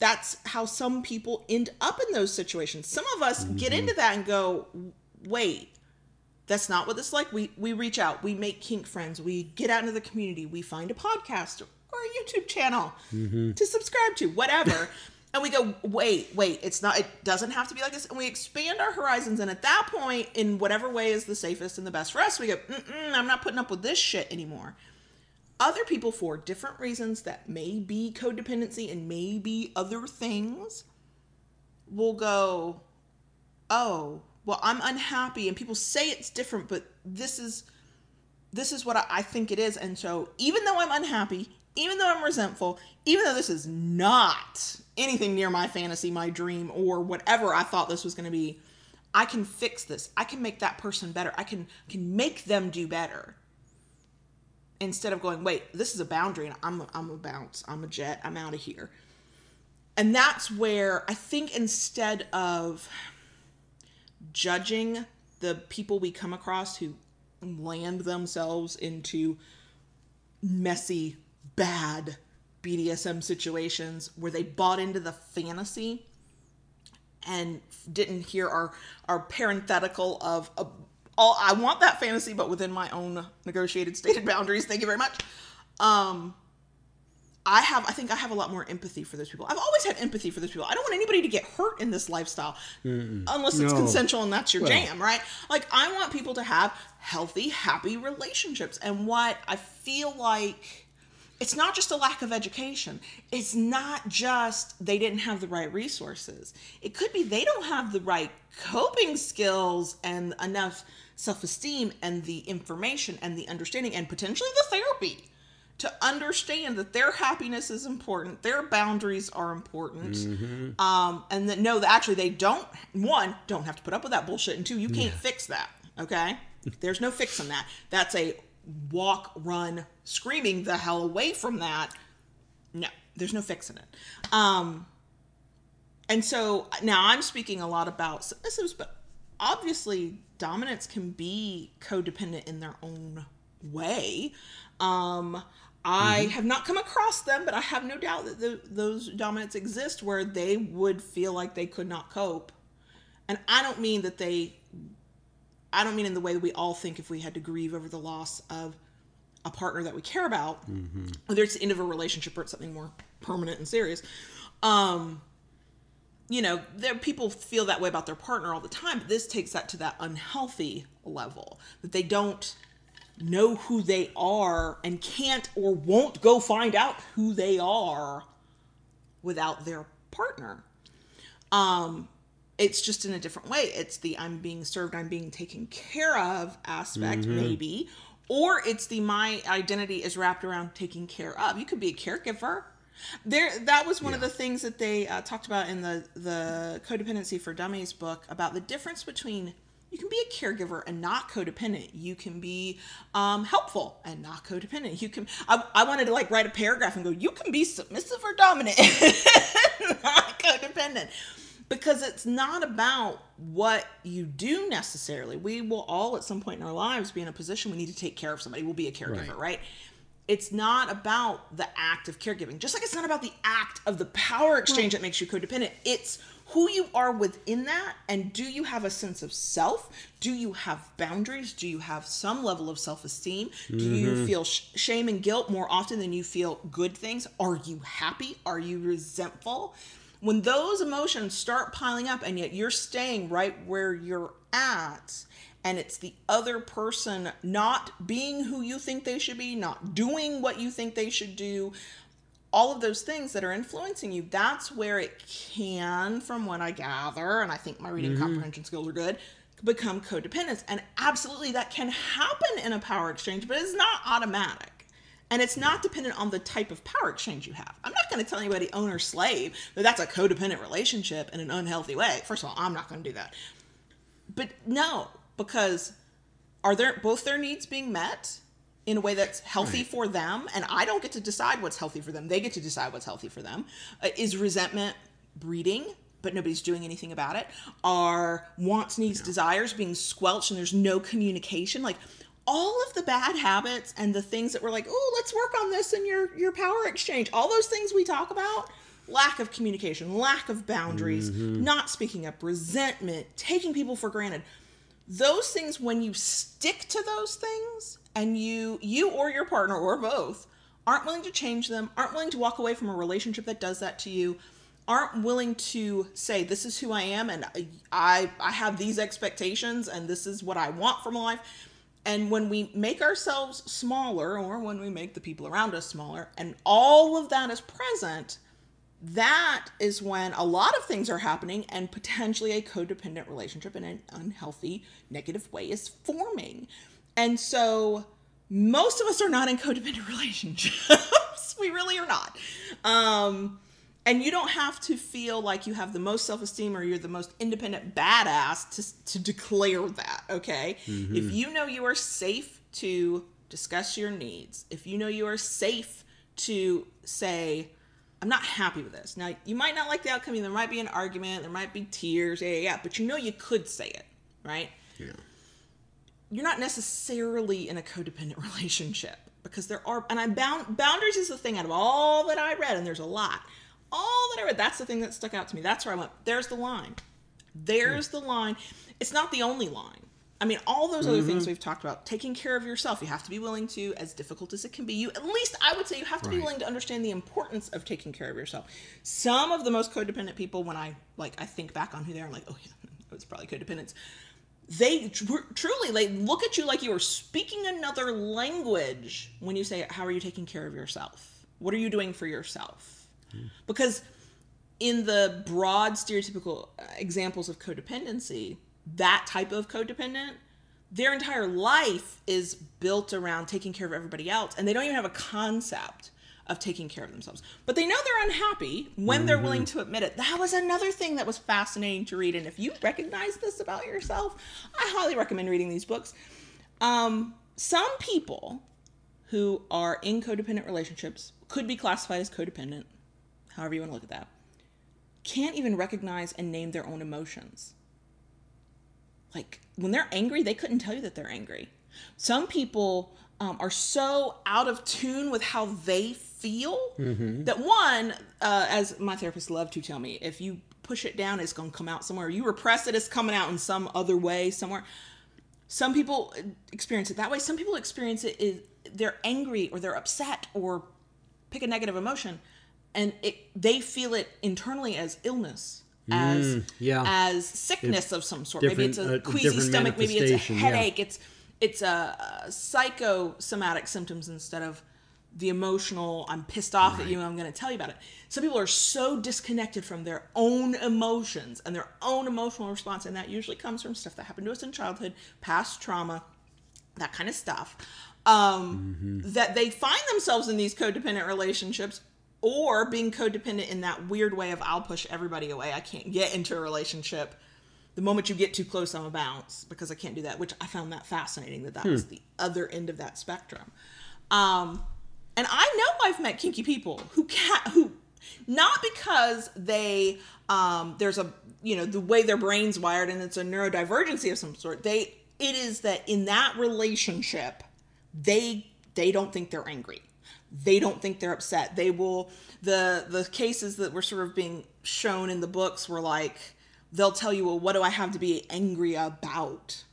That's how some people end up in those situations. Some of us get into that and go, wait, that's not what this is like. We we reach out, we make kink friends, we get out into the community, we find a podcast or a YouTube channel mm-hmm. to subscribe to, whatever. *laughs* and we go, wait, wait, it's not it doesn't have to be like this. And we expand our horizons and at that point, in whatever way is the safest and the best for us, we go, Mm-mm, I'm not putting up with this shit anymore. Other people, for different reasons that may be codependency and may be other things, will go, oh well i'm unhappy and people say it's different but this is this is what I, think it is and so even though i'm unhappy even though i'm resentful even though this is not anything near my fantasy my dream or whatever i thought this was going to be i can fix this. I can make that person better. I can can make them do better. Instead of going wait this is a boundary and i'm a, i'm a bounce. I'm a jet. I'm out of here. And that's where i think instead of judging the people we come across who land themselves into messy, bad BDSM situations where they bought into the fantasy and didn't hear our our parenthetical of, all I want that fantasy but within my own negotiated stated boundaries. Thank you very much. Um I have, I think I have a lot more empathy for those people. I've always had empathy for those people. I don't want anybody to get hurt in this lifestyle unless it's No. consensual and that's your Well- jam, right? Like, I want people to have healthy, happy relationships. And what I feel like it's not just a lack of education, it's not just they didn't have the right resources. It could be they don't have the right coping skills and enough self esteem and the information and the understanding and potentially the therapy to understand that their happiness is important, their boundaries are important, um, and that no, that actually they don't one don't have to put up with that bullshit, and two, you can't fix that. Okay, there's no fixing that. That's a walk, run, screaming the hell away from that. No, there's no fixing it. Um, and so now I'm speaking a lot about submissives, but obviously dominants can be codependent in their own way. Um, I have not come across them, but I have no doubt that the, those dominants exist where they would feel like they could not cope. And I don't mean that they, I don't mean in the way that we all think if we had to grieve over the loss of a partner that we care about, whether it's the end of a relationship or it's something more permanent and serious. Um, you know, there people feel that way about their partner all the time, but this takes that to that unhealthy level that they don't know who they are and can't or won't go find out who they are without their partner. Um it's just in a different way. It's the I'm being served, I'm being taken care of aspect maybe, or it's the my identity is wrapped around taking care of. You could be a caregiver. There, that was one of the things that they uh, talked about in the the codependency for dummies book about the difference between you can be a caregiver and not codependent. You can be um, helpful and not codependent. You can. I, I wanted to like write a paragraph and go. You can be submissive or dominant, *laughs* not codependent, because it's not about what you do necessarily. We will all at some point in our lives be in a position we need to take care of somebody. We'll be a caregiver, Right. right? It's not about the act of caregiving, just like it's not about the act of the power exchange that makes you codependent. It's who you are within that, and do you have a sense of self? Do you have boundaries? Do you have some level of self esteem? Do you mm-hmm. feel sh- shame and guilt more often than you feel good things? Are you happy? Are you resentful? when those emotions start piling up and yet you're staying right where you're at and it's the other person not being who you think they should be, not doing what you think they should do, all of those things that are influencing you, that's where it can, from what I gather, and I think my reading mm-hmm. comprehension skills are good, become codependence. And absolutely that can happen in a power exchange, but it's not automatic. And it's not dependent on the type of power exchange you have. I'm not going to tell anybody owner slave that that's a codependent relationship in an unhealthy way. First of all, I'm not going to do that. But no, because are there both their needs being met in a way that's healthy Right. for them? And I don't get to decide what's healthy for them. They get to decide what's healthy for them. Uh, is resentment breeding? But nobody's doing anything about it. Are wants, needs, desires being squelched and there's no communication? Like all of the bad habits and the things that we're like, oh, let's work on this in your your power exchange. All those things we talk about, lack of communication, lack of boundaries, not speaking up, resentment, taking people for granted. Those things when you stick to those things and you you or your partner or both aren't willing to change them, aren't willing to walk away from a relationship that does that to you, aren't willing to say this is who I am and I I have these expectations and this is what I want from life. And when we make ourselves smaller or when we make the people around us smaller and all of that is present, that is when a lot of things are happening and potentially a codependent relationship in an unhealthy negative way is forming and so most of us are not in codependent *laughs* relationships we really are not um, and you don't have to feel like you have the most self-esteem or you're the most independent badass to, to declare that okay if you know you are safe to discuss your needs if you know you are safe to say I'm not happy with this. Now, you might not like the outcome. There might be an argument. There might be tears. Yeah, yeah, yeah. But you know you could say it, right? Yeah. You're not necessarily in a codependent *laughs* relationship because there are, and I bound boundaries is the thing out of all that I read, and there's a lot. All that I read, that's the thing that stuck out to me. That's where I went. There's the line. There's hmm. the line. It's not the only line. I mean, all those other things mm-hmm. we've talked about, taking care of yourself, you have to be willing to, as difficult as it can be, you at least I would say you have to be willing to understand the importance of taking care of yourself. Some of the most codependent people, when I like, I think back on who they are, I'm like, oh yeah, *laughs* it's probably codependence. They tr- truly, they look at you like you are speaking another language when you say, "How are you taking care of yourself? What are you doing for yourself?" Because in the broad stereotypical uh, examples of codependency, that type of codependent, their entire life is built around taking care of everybody else, and they don't even have a concept of taking care of themselves. But they know they're unhappy when they're willing to admit it. That was another thing that was fascinating to read. And if you recognize this about yourself, I highly recommend reading these books. Um, some people who are in codependent relationships could be classified as codependent, however you want to look at that, can't even recognize and name their own emotions. Like when they're angry, they couldn't tell you that they're angry. Some people um, are so out of tune with how they feel that one, uh, as my therapist loved to tell me, if you push it down, it's going to come out somewhere. You repress it, it's coming out in some other way somewhere. Some people experience it that way. Some people experience it is they're angry or they're upset or pick a negative emotion, and it they feel it internally as illness, as yeah. as sickness of some sort. Maybe it's a uh, queasy stomach. Maybe it's a manifestation, yeah. headache. It's it's a, a psychosomatic symptoms instead of the emotional. I'm pissed off at you, and I'm going to tell you about it. Some people are so disconnected from their own emotions and their own emotional response, and that usually comes from stuff that happened to us in childhood, past trauma, that kind of stuff. Um, That they find themselves in these codependent relationships or being codependent in that weird way of I'll push everybody away. I can't get into a relationship. The moment you get too close, I'm a bounce because I can't do that, which I found that fascinating that that was the other end of that spectrum. Um, and I know I've met kinky people who can who not because they um, there's a you know the way their brains wired and it's a neurodivergency of some sort. They it is that in that relationship they they don't think they're angry. They don't think they're upset. They will the the cases that were sort of being shown in the books were like they'll tell you well what do i have to be angry about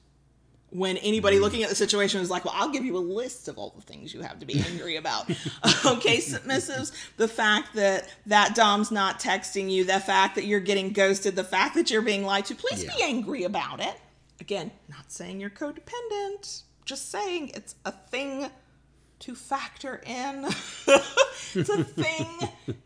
when anybody mm-hmm. looking at the situation is like, well, I'll give you a list of all the things you have to be angry about. *laughs* okay, submissives, the fact that that Dom's not texting you, the fact that you're getting ghosted, the fact that you're being lied to, please be angry about it. Again, not saying you're codependent, just saying it's a thing to factor in. *laughs* it's a *laughs* thing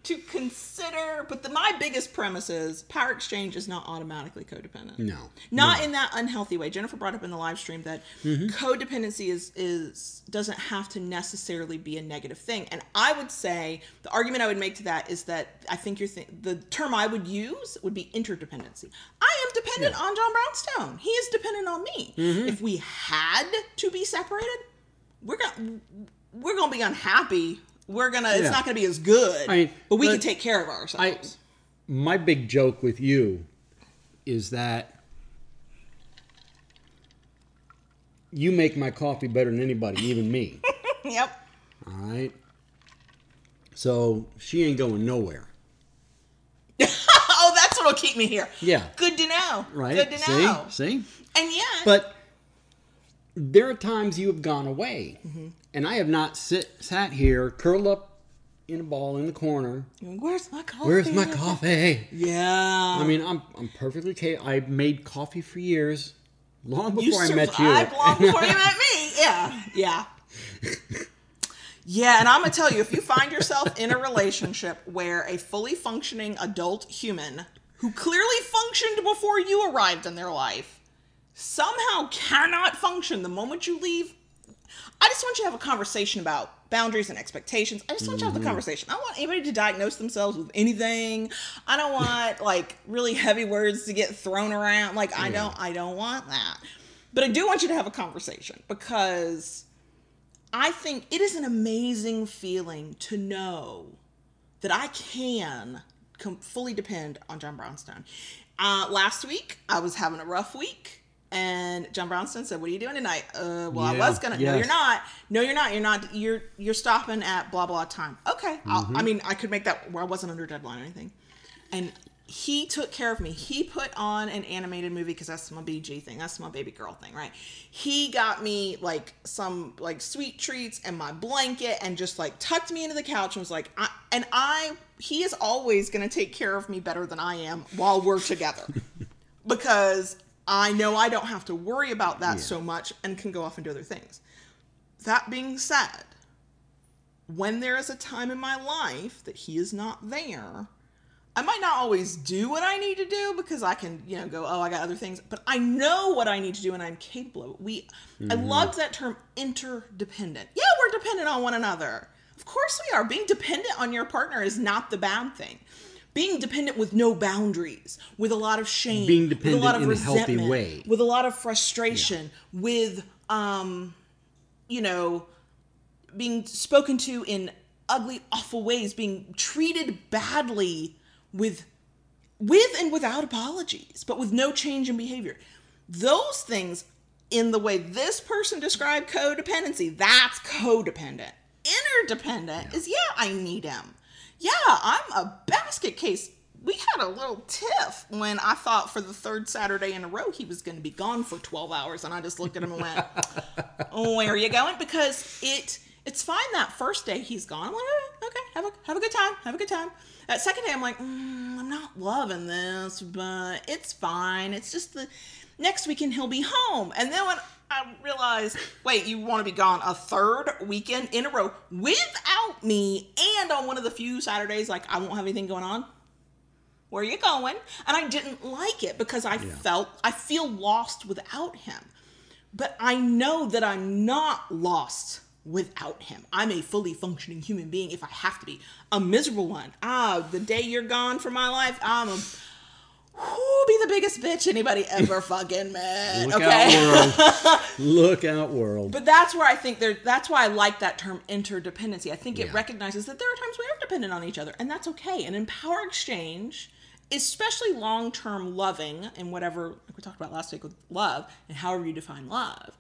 to consider. But the, my biggest premise is power exchange is not automatically codependent. No. Not in that unhealthy way. Jennifer brought up in the live stream that mm-hmm. codependency is is doesn't have to necessarily be a negative thing. And I would say the argument I would make to that is that I think you're th- the term I would use would be interdependency. I am dependent on John Brownstone. He is dependent on me. Mm-hmm. If we had to be separated, we're gonna we're gonna be unhappy. We're gonna it's Yeah. not gonna be as good. I mean, but we but can take care of I ourselves. my big joke with you is that you make my coffee better than anybody, even me. *laughs* yep. All right. So she ain't going nowhere. *laughs* oh, that's what'll keep me here. Yeah. Good to know. Right? Good to See? know. See? And yeah, But there are times you have gone away, Mm-hmm. and I have not sit sat here curled up in a ball in the corner. where's my coffee? Where's my coffee? Yeah. I mean, I'm I'm perfectly capable. I made coffee for years, long before I met you. long *laughs* before you met me. Yeah. Yeah. Yeah, and I'm gonna tell you, if you find yourself in a relationship where a fully functioning adult human who clearly functioned before you arrived in their life somehow cannot function the moment you leave, I just want you to have a conversation about boundaries and expectations. I just want you to have the conversation. I don't want anybody to diagnose themselves with anything. I don't want *laughs* like really heavy words to get thrown around. Like I don't I don't want that. But I do want you to have a conversation because I think it is an amazing feeling to know that I can com- fully depend on John Brownstone. Uh, last week, I was having a rough week, and John Brownstone said, "What are you doing tonight?" Uh, well, I was gonna. No, you're not. No, you're not. You're not. You're you're stopping at blah blah time. Okay. I'll, I mean, I could make that where I wasn't under deadline or anything, and he took care of me. He put on an animated movie because that's my BG thing. That's my baby girl thing, right? He got me like some like sweet treats and my blanket and just like tucked me into the couch and was like, I, and I, he is always going to take care of me better than I am while we're together *laughs* because I know I don't have to worry about that so much and can go off and do other things. That being said, when there is a time in my life that he is not there, I might not always do what I need to do because I can, you know, go, oh, I got other things, but I know what I need to do and I'm capable of it. We, I mm-hmm. loved that term interdependent. Yeah, we're dependent on one another. Of course we are. Being dependent on your partner is not the bad thing. Being dependent with no boundaries, with a lot of shame, Being with a lot of dependent in a healthy resentment, way. with a lot of frustration, with, um, you know, being spoken to in ugly, awful ways, being treated badly with with and without apologies, but with no change in behavior. Those things, in the way this person described codependency, that's codependent. Interdependent is, yeah, I need him. Yeah, I'm a basket case. We had a little tiff when I thought for the third Saturday in a row he was going to be gone for 12 hours, and I just looked at him and went, *laughs* where are you going? Because it it's fine that first day he's gone. I'm like, "Oh, okay, have a have a good time, have a good time. That second day, I'm like, mm, I'm not loving this, but it's fine. It's just the next weekend he'll be home. And then when I realized, wait, you want to be gone a third weekend in a row without me, and on one of the few Saturdays, like I won't have anything going on where are you going? And I didn't like it because I felt I feel lost without him. But I know that I'm not lost without him. I'm a fully functioning human being if I have to be. A miserable one. Ah, the day you're gone from my life, I'm a who be the biggest bitch anybody ever *laughs* fucking met. Look okay. out, world! *laughs* Look out, world! But that's where I think there. That's why I like that term interdependency. I think it Yeah. recognizes that there are times we are dependent on each other, and that's okay. And in power exchange, especially long-term loving and whatever like we talked about last week with love and however you define love,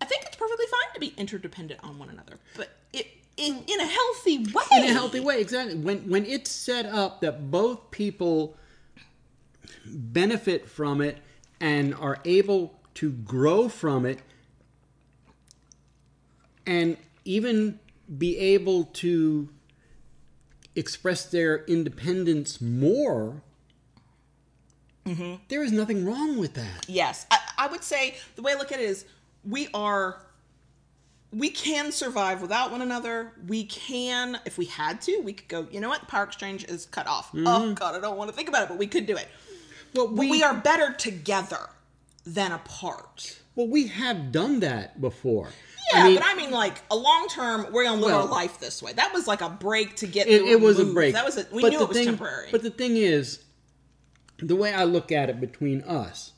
I think it's perfectly fine to be interdependent on one another, but it in in a healthy way. in a healthy way exactly when when it's set up that both people benefit from it and are able to grow from it and even be able to express their independence more, mm-hmm. there is nothing wrong with that. Yes, I, I would say the way I look at it is we are we can survive without one another. We can, if we had to, we could go. You know what? Power exchange is cut off. Mm-hmm. Oh God, I don't want to think about it, but we could do it. Well, But we are better together than apart. Well, we have done that before. Yeah, I mean, but I mean, like a long term, we're gonna live Well- our life this way. That was like a break to get. it, it was a break. That was a, we But knew it was thing- temporary. But the thing is, the way I look at it between us,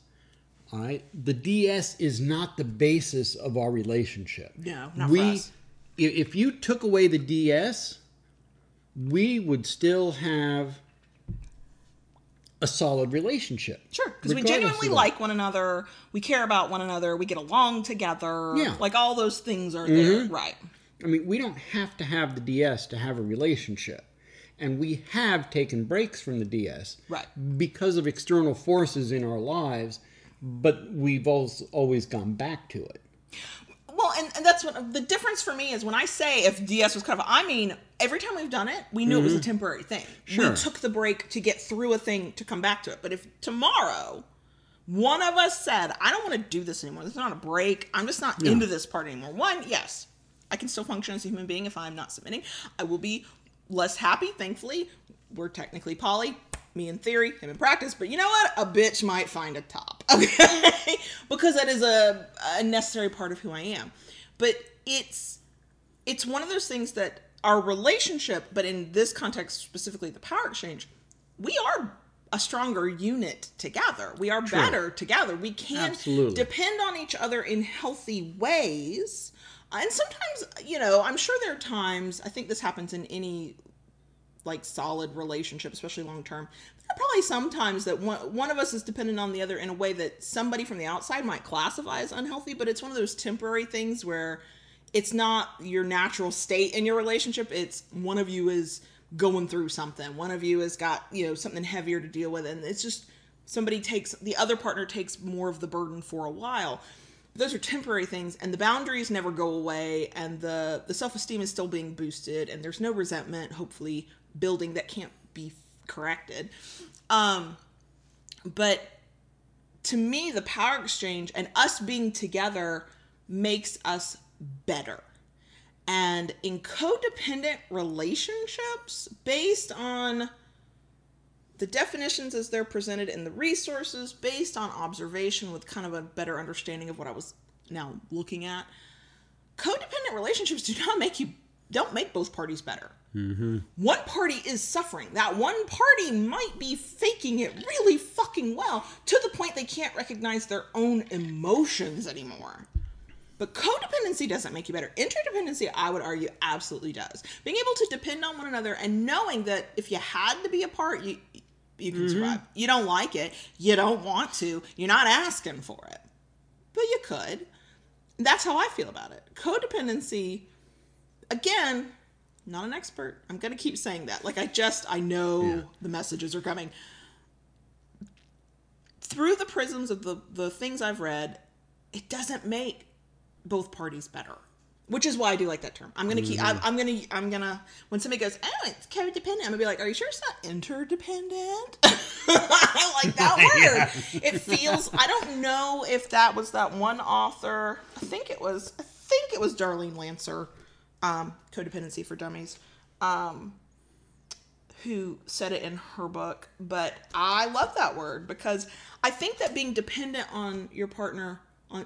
all right, the DS is not the basis of our relationship. No, not for we, us. If you took away the DS, we would still have a solid relationship. Sure, because we genuinely like one another, we care about one another, we get along together. Yeah. Like all those things are mm-hmm. there. Right. I mean, we don't have to have the DS to have a relationship. And we have taken breaks from the DS Right. because of external forces in our lives, but we've always, always gone back to it. Well, and, and that's what the difference for me is when I say if DS was kind of, I mean, every time we've done it, we knew it was a temporary thing. Mm-hmm. Sure. We took the break to get through a thing to come back to it. But if tomorrow one of us said, I don't want to do this anymore, this is not a break, I'm just not Yeah. into this part anymore. One, yes, I can still function as a human being if I'm not submitting. I will be less happy, thankfully. We're technically poly. Me in theory, him in practice, but you know what? A bitch might find a top, *laughs* okay? because that is a, a necessary part of who I am. But it's it's one of those things that our relationship, but in this context specifically, the power exchange, we are a stronger unit together. We are better together. We can Absolutely. depend on each other in healthy ways. Uh, and sometimes, you know, I'm sure there are times, I think this happens in any like solid relationship, especially long term. There are probably sometimes that one, one of us is dependent on the other in a way that somebody from the outside might classify as unhealthy, but it's one of those temporary things where it's not your natural state in your relationship. It's one of you is going through something, one of you has got, you know, something heavier to deal with, and it's just somebody takes the other partner takes more of the burden for a while. Those are temporary things and the boundaries never go away and the the self-esteem is still being boosted and there's no resentment hopefully building that can't be corrected. Um but to me the power exchange and us being together makes us better and in codependent relationships based on the definitions as they're presented in the resources based on observation with kind of a better understanding of what I was now looking at. Codependent relationships do not make you don't make both parties better. Mm-hmm. One party is suffering. That one party might be faking it really fucking well to the point they can't recognize their own emotions anymore. But codependency doesn't make you better. Interdependency, I would argue, absolutely does. Being able to depend on one another and knowing that if you had to be apart, you you can mm-hmm. survive. You don't like it, you don't want to, you're not asking for it, but you could. That's how I feel about it. Codependency, again, not an expert. I'm gonna keep saying that. Like I just I know Yeah. the messages are coming through the prisms of the the things I've read. It doesn't make both parties better which is why i do like that term. I'm gonna keep I'm, I'm gonna i'm gonna when somebody goes oh it's codependent i'm gonna be like are you sure it's not interdependent? *laughs* I like that *laughs* word. It feels i don't know if that was that one author i think it was i think it was darlene lancer um codependency for dummies um who said it in her book, but I love that word because I think that being dependent on your partner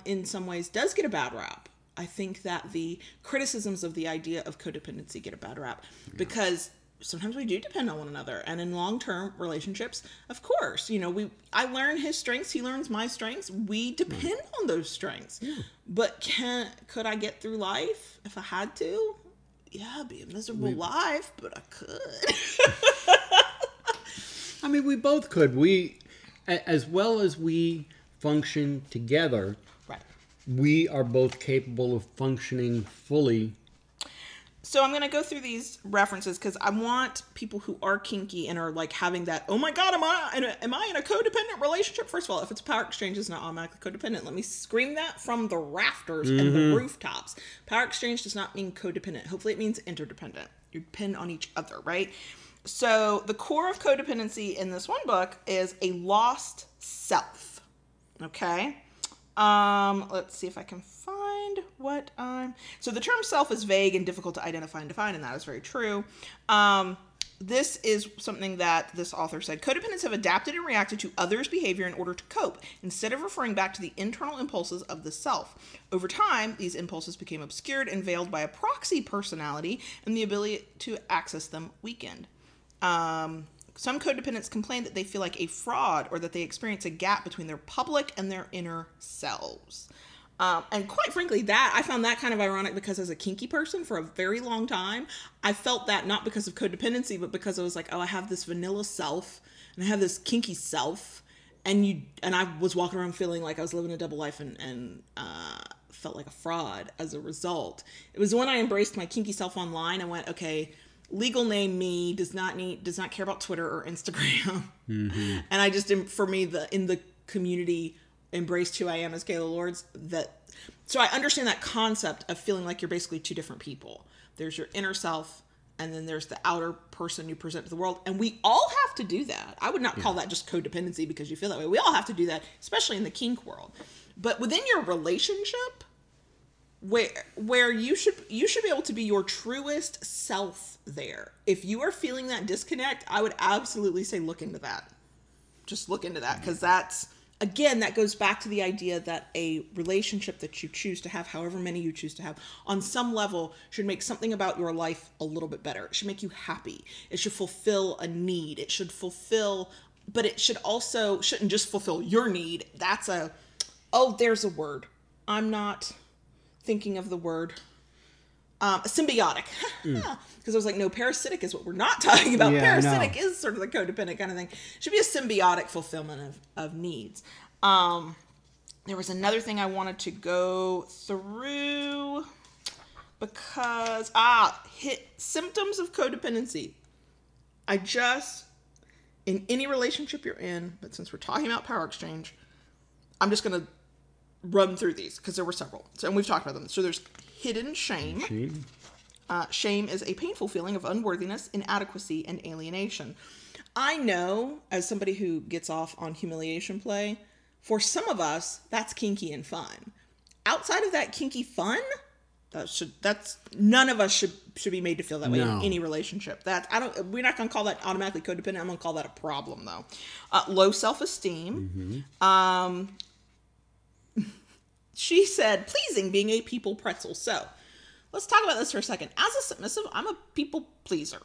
in some ways does get a bad rap. I think that the criticisms of the idea of codependency get a bad rap because sometimes we do depend on one another. And in long-term relationships of course you know we i learn his strengths he learns my strengths. We depend on those strengths. But can could i get through life if i had to? Yeah it'd be a miserable life but i could. *laughs* I mean, we both could. We, as well as we function together, we are both capable of functioning fully so I'm gonna go through these references because I want people who are kinky and are like having that. Oh my god, am I in a, am I in a codependent relationship? First of all, if it's power exchange, it's not automatically codependent. Let me scream that from the rafters and the mm-hmm. rooftops. Power exchange does not mean codependent. Hopefully, it means interdependent. You depend on each other, right? So the core of codependency in this one book is a lost self. Okay. Um, let's see if I can find what I'm. So the term self is vague and difficult to identify and define, and that is very true. Um, this is something that this author said. Codependents have adapted and reacted to others' behavior in order to cope, instead of referring back to the internal impulses of the self. Over time, these impulses became obscured and veiled by a proxy personality, and the ability to access them weakened. Um, some codependents complain that they feel like a fraud or that they experience a gap between their public and their inner selves. Um, and quite frankly, that I found that kind of ironic because as a kinky person for a very long time, I felt that not because of codependency, but because I was like, oh, I have this vanilla self and I have this kinky self, and you and I was walking around feeling like I was living a double life and and uh, felt like a fraud as a result. It was when I embraced my kinky self online. I went, okay, legal name me does not need does not care about Twitter or Instagram, *laughs* mm-hmm. and I just for me the in the community embraced who I am as Kayla Lords. That so I understand that concept of feeling like you're basically two different people. There's your inner self. And then there's the outer person you present to the world. And we all have to do that. I would not call that just codependency because you feel that way. We all have to do that, especially in the kink world. But within your relationship, where where you should you should be able to be your truest self there. If you are feeling that disconnect, I would absolutely say look into that. Just look into that because that's again that goes back to the idea that a relationship that you choose to have, however many you choose to have, on some level should make something about your life a little bit better. It should make you happy. It should fulfill a need. It should fulfill but it should also shouldn't just fulfill your need. That's a oh, there's a word. I'm not thinking of the word um, symbiotic *laughs* because I was like, no, parasitic is what we're not *laughs* talking about. Yeah, parasitic know. is sort of the codependent kind of thing. Should be a symbiotic fulfillment of, of needs. Um, there was another thing I wanted to go through because ah, hit symptoms of codependency. I just in any relationship you're in, but since we're talking about power exchange, I'm just gonna run through these because there were several. So, and we've talked about them. So there's hidden shame. Shame. Uh, shame is a painful feeling of unworthiness, inadequacy, and alienation. I know, as somebody who gets off on humiliation play, for some of us, that's kinky and fun. Outside of that kinky fun, that should that's none of us should should be made to feel that way No. in any relationship. That I don't. We're not gonna call that automatically codependent. I'm gonna call that a problem though. Uh, low self esteem. Um, she said pleasing being a people pretzel. So let's talk about this for a second. As a submissive, I'm a people pleaser.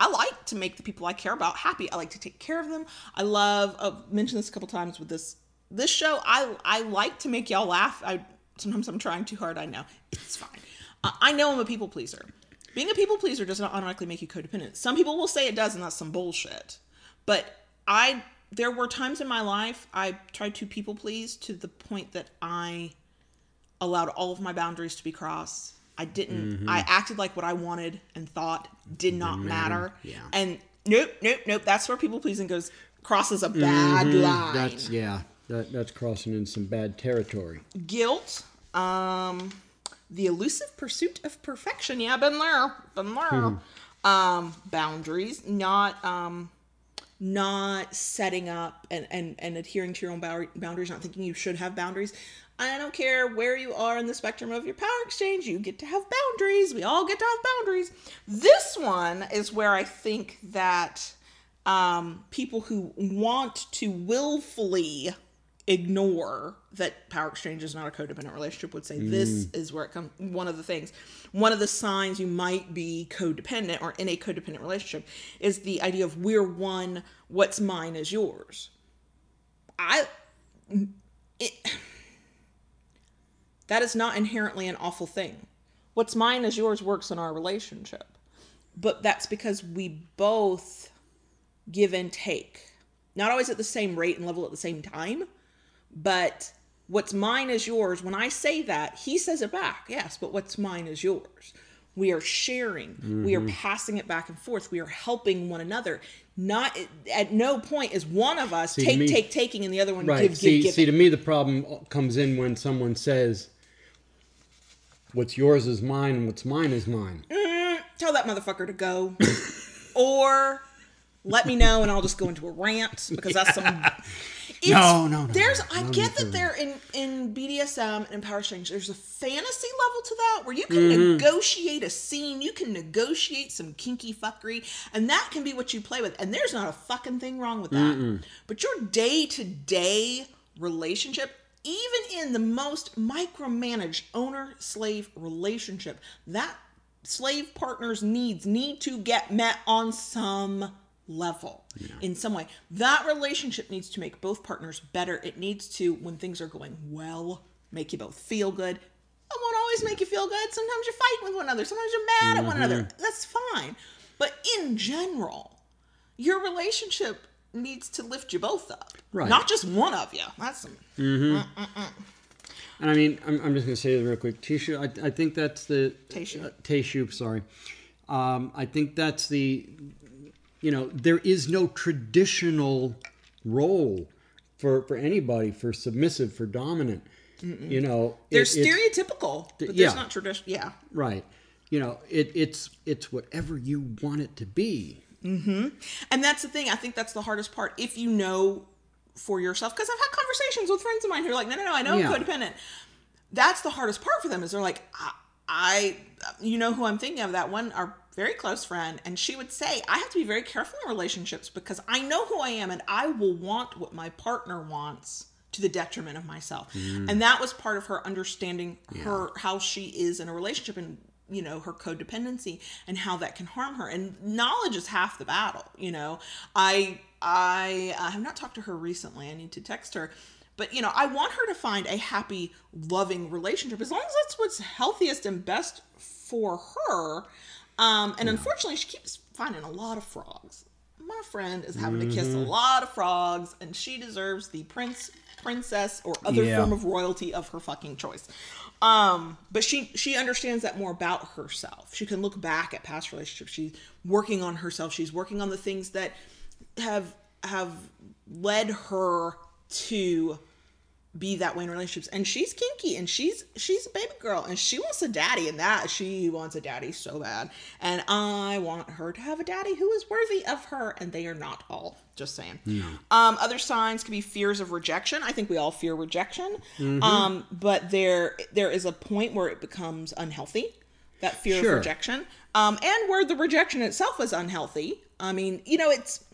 I like to make the people I care about happy. I like to take care of them. I love. I've mentioned this a couple times with this this show. I I like to make y'all laugh. I sometimes I'm trying too hard. I know it's fine. Uh, I know I'm a people pleaser. Being a people pleaser does not automatically make you codependent. Some people will say it does, and that's some bullshit. But I there were times in my life I tried to people please to the point that I allowed all of my boundaries to be crossed. I didn't. I acted like what I wanted and thought did not matter. Yeah. And nope, nope, nope. That's where people pleasing goes crosses a bad line. That's yeah. That that's crossing in some bad territory. Guilt. Um, the elusive pursuit of perfection. Yeah, been there, been there. Um, boundaries. Not um, not setting up and and and adhering to your own boundaries. Not thinking you should have boundaries. I don't care where you are in the spectrum of your power exchange, you get to have boundaries. We all get to have boundaries. This one is where I think that um, people who want to willfully ignore that power exchange is not a codependent relationship would say this mm. is where it comes one of the things one of the signs you might be codependent or in a codependent relationship is the idea of we're one what's mine is yours i it, that is not inherently an awful thing. What's mine is yours works in our relationship. But that's because we both give and take. Not always at the same rate and level at the same time, but what's mine is yours. When I say that, he says it back. Yes, but what's mine is yours. We are sharing. We are mm-hmm. passing it back and forth. We are helping one another. Not at no point is one of us to take, me- take, taking, and the other one Right. give, see, give, give. see, to me, the problem comes in when someone says, "What's yours is mine, and what's mine is mine." Mm-hmm. Tell that motherfucker to go, *laughs* or let me know, and I'll just go into a rant because that's some. It's, No, no, no, There's, no, I no get to- that there in in BDSM and Power Exchange. There's a fantasy level to that where you can Mm-hmm. negotiate a scene, you can negotiate some kinky fuckery, and that can be what you play with. And there's not a fucking thing wrong with that. But your day to day relationship, even in the most micromanaged owner slave relationship, that slave partner's needs need to get met on some level in some way. That relationship needs to make both partners better. It needs to when things are going well make you both feel good. It won't always make you feel good. Sometimes you're fighting with one another. Sometimes you're mad at one another. That's fine. But in general your relationship needs to lift you both up. Right. not just one of you. That's some Mm-hmm. And I mean, I'm, I'm just going to say this real quick. Tishu, I, I think that's the Teishu. Uh, Teishu, sorry. Um, I think that's the, you know, there is no traditional role for for anybody for submissive for dominant. You know, they're it- stereotypical but there's yeah. not traditional. yeah right. You know, it, it's it's whatever you want it to be. Mm-hmm. And that's the thing. I think that's the hardest part. If you know for yourself, because I've had conversations with friends of mine who are like, no, no, no, I know Yeah. I'm codependent. That's the hardest part for them is they're like, I, I, you know who I'm thinking of? That one, our very close friend, and she would say, I have to be very careful in relationships because I know who I am and I will want what my partner wants to the detriment of myself. Mm. And that was part of her understanding her how she is in a relationship and you know her codependency and how that can harm her. And knowledge is half the battle you know? I i i have not talked to her recently. I need to text her. But you know i want her to find a happy loving relationship. As long as that's what's healthiest and best for her um and unfortunately she keeps finding a lot of frogs. My friend is having to kiss a lot of frogs and she deserves the prince princess or other Yeah. form of royalty of her fucking choice. Um but she she understands that more about herself. She can look back at past relationships. She's working on herself. She's working on the things that have have led her to be that way in relationships. And she's kinky and she's she's a baby girl and she wants a daddy and that she wants a daddy so bad. And i want her to have a daddy who is worthy of her and they are not all. Just saying. Um other signs could be fears of rejection. I think we all fear rejection. Um but there there is a point where it becomes unhealthy that fear Sure. of rejection. Um and where the rejection itself is unhealthy. I mean you know it's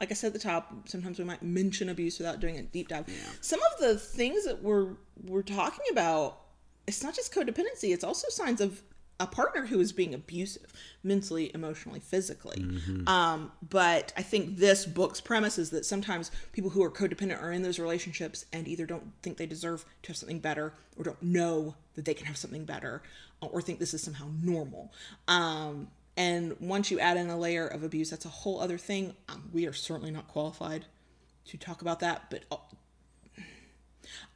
like I said at the top, sometimes we might mention abuse without doing a deep dive. Some of the things that we're we're talking about, it's not just codependency; it's also signs of a partner who is being abusive, mentally, emotionally, physically. Um, but I think this book's premise is that sometimes people who are codependent are in those relationships and either don't think they deserve to have something better, or don't know that they can have something better, or think this is somehow normal. Um, and once you add in a layer of abuse, that's a whole other thing. Um, we are certainly not qualified to talk about that, but uh,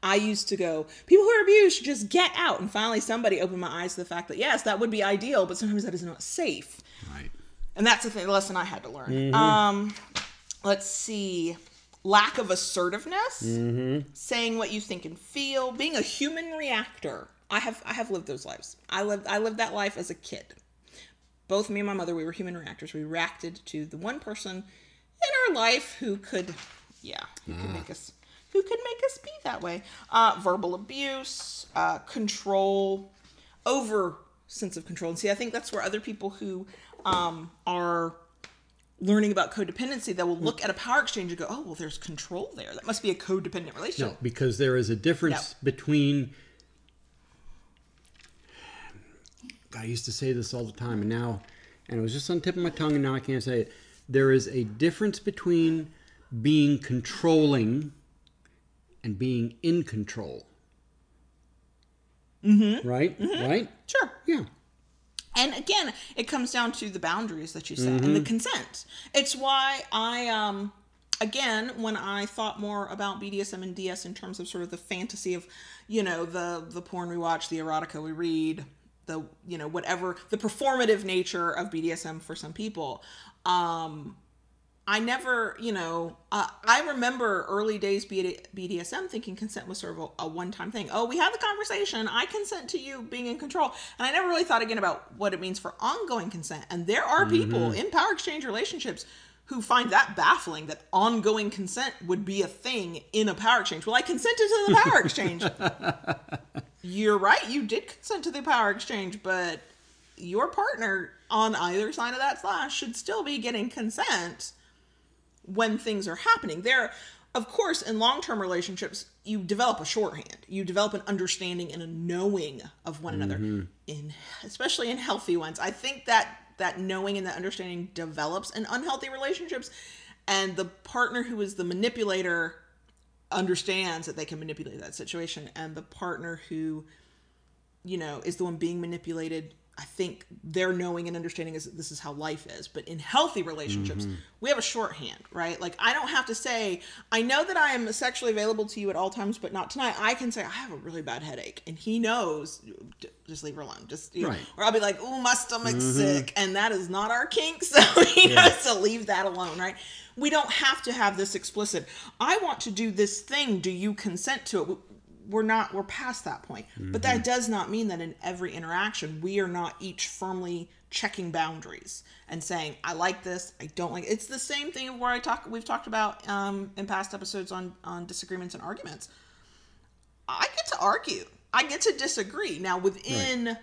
I used to go, people who are abused should just get out. And finally, somebody opened my eyes to the fact that yes, that would be ideal, but sometimes that is not safe. Right. And that's the, thing, the lesson I had to learn. Um, let's see. Lack of assertiveness, saying what you think and feel, being a human reactor. I have I have lived those lives. I lived I lived that life as a kid. Both me and my mother, we were human reactors. We reacted to the one person in our life who could, yeah, who could make us who could make us be that way. Uh, verbal abuse, uh, control, over sense of control. And see, I think that's where other people who um, are learning about codependency that will look at a power exchange and go, "Oh, well, there's control there. That must be a codependent relationship." No, because there is a difference between. God, I used to say this all the time, and now, and it was just on the tip of my tongue, and now I can't say it. There is a difference between being controlling and being in control. Mm-hmm. Right? Right? Sure. Yeah. And again, it comes down to the boundaries that you set and the consent. It's why I um again, when I thought more about BDSM and DS in terms of sort of the fantasy of, you know, the the porn we watch, the erotica we read, the you know whatever the performative nature of BDSM for some people. Um, I never, you know, uh, I remember early days BDSM thinking consent was sort of a, a one time thing. Oh, we had the conversation. I consent to you being in control. And I never really thought again about what it means for ongoing consent. And there are people in power exchange relationships who find that baffling that ongoing consent would be a thing in a power exchange. Well, I consented to the power *laughs* exchange. You're right. You did consent to the power exchange, but your partner on either side of that slash should still be getting consent when things are happening. There, of course, in long term relationships, you develop a shorthand. You develop an understanding and a knowing of one another. Mm-hmm. In especially in healthy ones, I think that that knowing and that understanding develops in unhealthy relationships, and the partner who is the manipulator understands that they can manipulate that situation, and the partner who, you know, is the one being manipulated I think their knowing and understanding is that this is how life is. But in healthy relationships, Mm-hmm. we have a shorthand, right? Like I don't have to say, I know that I am sexually available to you at all times, but not tonight. I can say I have a really bad headache, and he knows. Just leave her alone. Just you know, Right. Mm-hmm. or I'll be like, oh, my stomach's sick, and that is not our kink, *laughs* so he Yeah. knows to leave that alone, right? We don't have to have this explicit. I want to do this thing. Do you consent to it? We're not we're past that point. But that does not mean that in every interaction we are not each firmly checking boundaries and saying i like this i don't like it. it's the same thing where i talk we've talked about um in past episodes on on disagreements and arguments. I get to argue i get to disagree. Now within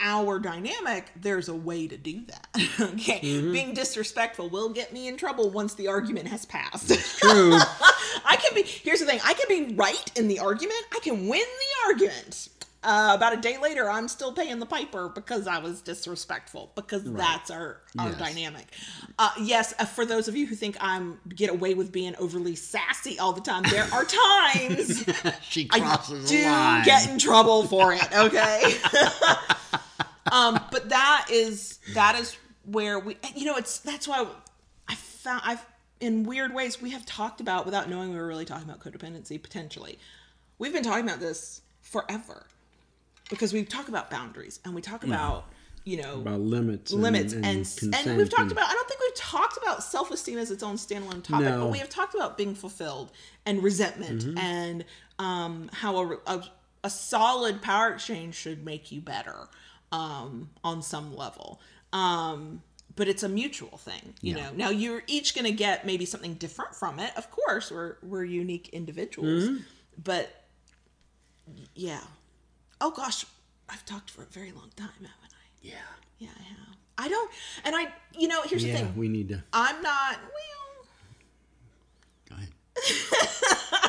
our dynamic there's a way to do that *laughs* okay mm-hmm. being disrespectful will get me in trouble once the argument has passed True. *laughs* I can be. Here's the thing. I can be right in the argument. I can win the argument. Uh, about a day later, I'm still paying the piper because I was disrespectful. Because that's our our Yes. dynamic. Uh, yes, uh, for those of you who think I'm get away with being overly sassy all the time, there are times *laughs* she I do the line. get in trouble for it. Okay. *laughs* um, but that is that is where we. You know, it's that's why I found I've in weird ways we have talked about without knowing we were really talking about codependency potentially. We've been talking about this forever because we talk about boundaries and we talk about you know about limits, limits and, and and, consent we've talked and- about i don't think we've talked about self-esteem as its own standalone topic No. but we have talked about being fulfilled and resentment Mm-hmm. and um, how a, a, a solid power exchange should make you better um, on some level um, but it's a mutual thing you know now you're each going to get maybe something different from it of course we're we're unique individuals Mm-hmm. but yeah oh gosh i've talked for a very long time haven't i yeah, yeah, I have. I don't, and I, you know, here's the yeah. thing. We need to. I'm not. Well, Go ahead. *laughs*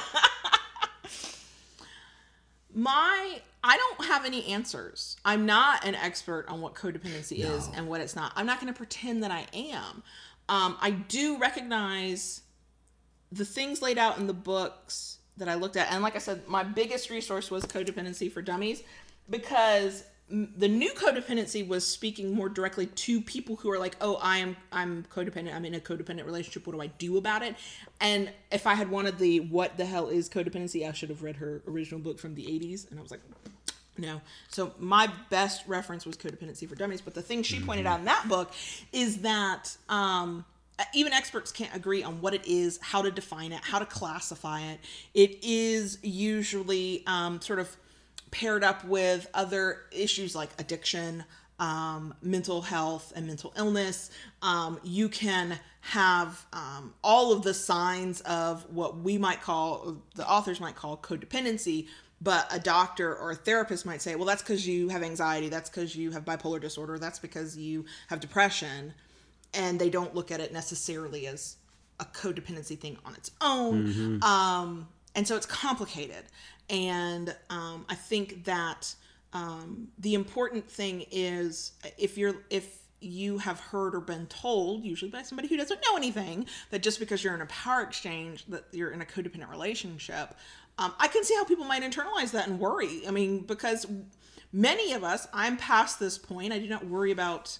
my, I don't have any answers. I'm not an expert on what codependency is No. and what it's not. I'm not going to pretend that I am. Um, I do recognize the things laid out in the books that I looked at, and like I said, my biggest resource was Codependency for Dummies because the new codependency was speaking more directly to people who are like, "Oh, I am I'm codependent. I'm in a codependent relationship. What do I do about it?" And if I had wanted the "What the hell is codependency," I should have read her original book from the '80s, and I was like. No. So my best reference was Codependency for Dummies, but the thing she pointed out in that book is that um, even experts can't agree on what it is, how to define it, how to classify it. It is usually um, sort of paired up with other issues like addiction, um, mental health, and mental illness. Um, you can have um, all of the signs of what we might call, the authors might call codependency, but a doctor or a therapist might say, well, that's because you have anxiety, that's because you have bipolar disorder, that's because you have depression. And they don't look at it necessarily as a codependency thing on its own. Um, and so it's complicated. And um, I think that um, the important thing is if you're, if you have heard or been told, usually by somebody who doesn't know anything, that just because you're in a power exchange, that you're in a codependent relationship, um, I can see how people might internalize that and worry. I mean, because many of us, I'm past this point. I do not worry about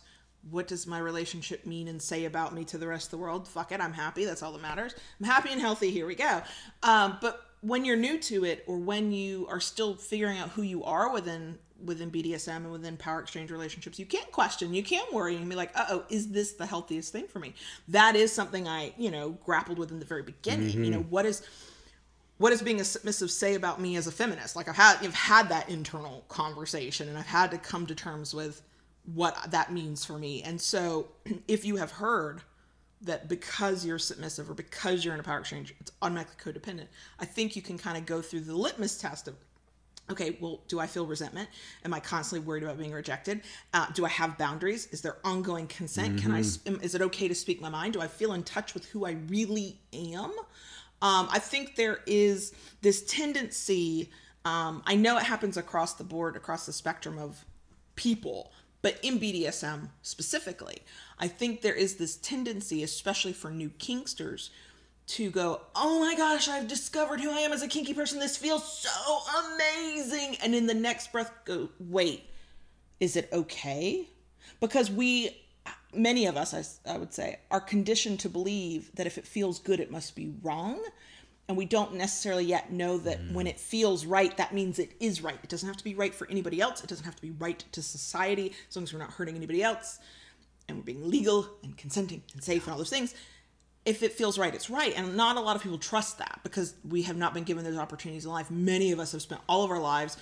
what does my relationship mean and say about me to the rest of the world. Fuck it, I'm happy. That's all that matters. I'm happy and healthy. Here we go. Um, but when you're new to it or when you are still figuring out who you are within within BDSM and within power exchange relationships, you can't question, you can't worry and be like, uh oh, is this the healthiest thing for me? That is something I, you know, grappled with in the very beginning. You know, what is what does being a submissive say about me as a feminist? Like I've had I've had that internal conversation and I've had to come to terms with what that means for me. And so *clears throat* if you have heard that because you're submissive or because you're in a power exchange, it's automatically codependent, I think you can kind of go through the litmus test of okay, well, do I feel resentment? Am I constantly worried about being rejected? Uh, do I have boundaries? Is there ongoing consent? Can I? Is it okay to speak my mind? Do I feel in touch with who I really am? Um, I think there is this tendency. Um, I know it happens across the board, across the spectrum of people, but in BDSM specifically, I think there is this tendency, especially for new kinksters, to go, oh my gosh, I've discovered who I am as a kinky person. This feels so amazing. And in the next breath, go, wait, is it okay? Because we, many of us, I, I would say, are conditioned to believe that if it feels good, it must be wrong. And we don't necessarily yet know that when mm. it feels right, that means it is right. It doesn't have to be right for anybody else. It doesn't have to be right to society, as long as we're not hurting anybody else and we're being legal and consenting and safe and all those things if it feels right, it's right. And not a lot of people trust that because we have not been given those opportunities in life. Many of us have spent all of our lives,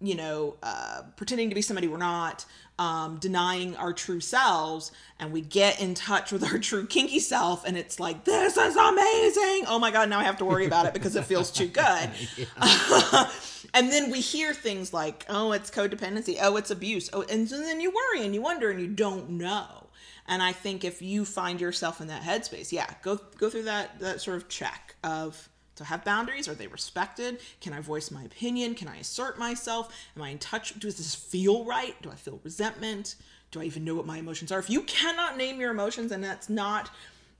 you know, uh, pretending to be somebody we're not, um, denying our true selves, and we get in touch with our true kinky self, and it's like, this is amazing. Oh my God, now I have to worry about it because it feels too *laughs* good. *laughs* and then we hear things like, oh, it's codependency, oh, it's abuse, oh, and so then you worry and you wonder and you don't know. And I think if you find yourself in that headspace, yeah, go go through that that sort of check of to have boundaries. Are they respected? Can I voice my opinion? Can I assert myself? Am I in touch? Does this feel right? Do I feel resentment? Do I even know what my emotions are? If you cannot name your emotions, and that's not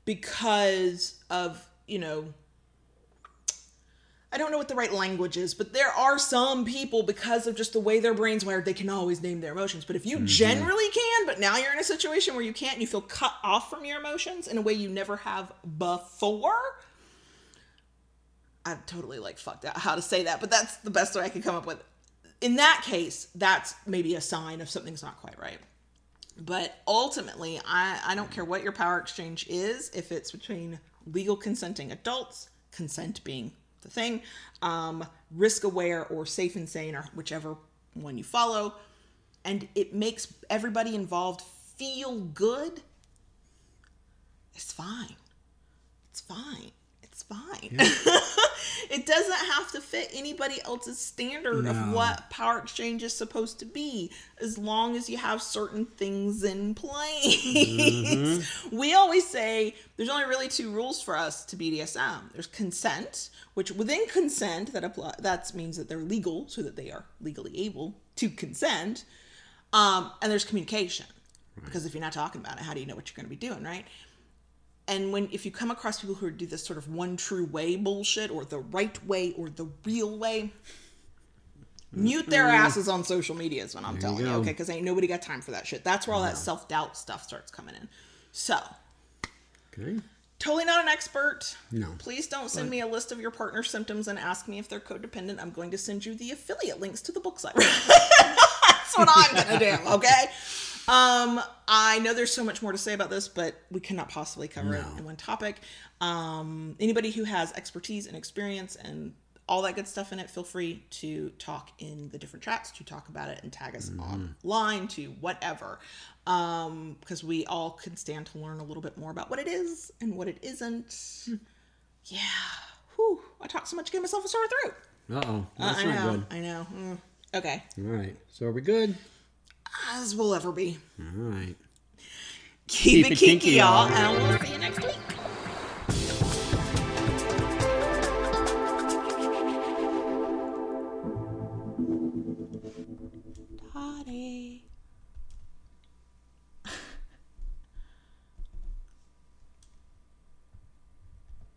because of you know I don't know what the right language is, but there are some people because of just the way their brains wired, they can always name their emotions. But if you mm-hmm. generally can, but now you're in a situation where you can't and you feel cut off from your emotions in a way you never have before, I'm totally like fucked out how to say that, but that's the best way I could come up with. In that case, that's maybe a sign of something's not quite right. But ultimately, I, I don't care what your power exchange is, if it's between legal consenting adults, consent being the thing, um, risk aware or safe and sane, or whichever one you follow, and it makes everybody involved feel good, it's fine. It's fine. It's fine. *laughs* it doesn't have to fit anybody else's standard of what power exchange is supposed to be, as long as you have certain things in place. *laughs* We always say there's only really two rules for us to BDSM. There's consent, which within consent that apply that means that they're legal, so that they are legally able to consent. Um, and there's communication, because if you're not talking about it, how do you know what you're going to be doing, right? And when if you come across people who do this sort of one true way bullshit or the right way or the real way mute their asses on social media is what i'm telling you, go. okay? Because ain't nobody got time for that shit. That's where all that self-doubt stuff starts coming in. So Okay. totally not an expert. No. please don't send me a list of your partner symptoms and ask me if they're codependent. I'm going to send you the affiliate links to the books i read *laughs* that's what i'm gonna do okay um i know there's so much more to say about this but we cannot possibly cover it in one topic um anybody who has expertise and experience and all that good stuff in it feel free to talk in the different chats to talk about it and tag us online to whatever um because we all can stand to learn a little bit more about what it is and what it isn't yeah Whew. i talked so much to get myself a sore throat Uh oh. That's I not know. good. I know. Mm. Okay. All right. So are we good? As we'll ever be. All right. Keep, Keep it it kinky, kinky, y'all, y'all. and we'll see you next week. Dottie.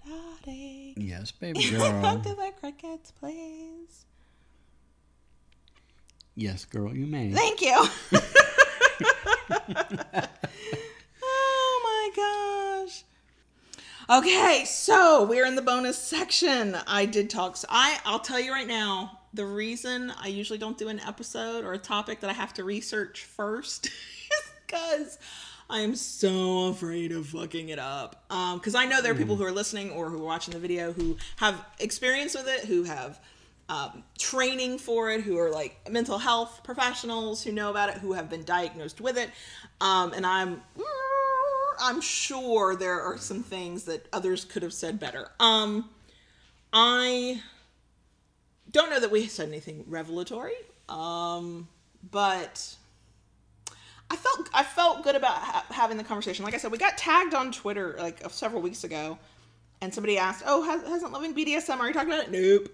Dottie. Yes, baby girl. *laughs* Do the crickets, please. Yes, girl, you may. Thank you. *laughs* oh my gosh. Okay, so we're in the bonus section. I did talk. So I I'll tell you right now. The reason I usually don't do an episode or a topic that I have to research first *laughs* is because I am so afraid of fucking it up. Um, because I know there are people who are listening or who are watching the video who have experience with it, who have um, training for it, who are like mental health professionals who know about it, who have been diagnosed with it. Um, and I'm I'm sure there are some things that others could have said better. Um, I don't know that we said anything revelatory, um, but I felt I felt good about ha- having the conversation. Like I said, we got tagged on Twitter like several weeks ago, and somebody asked, "Oh, has, hasn't Loving BDSM? Are you talking about it?" Nope.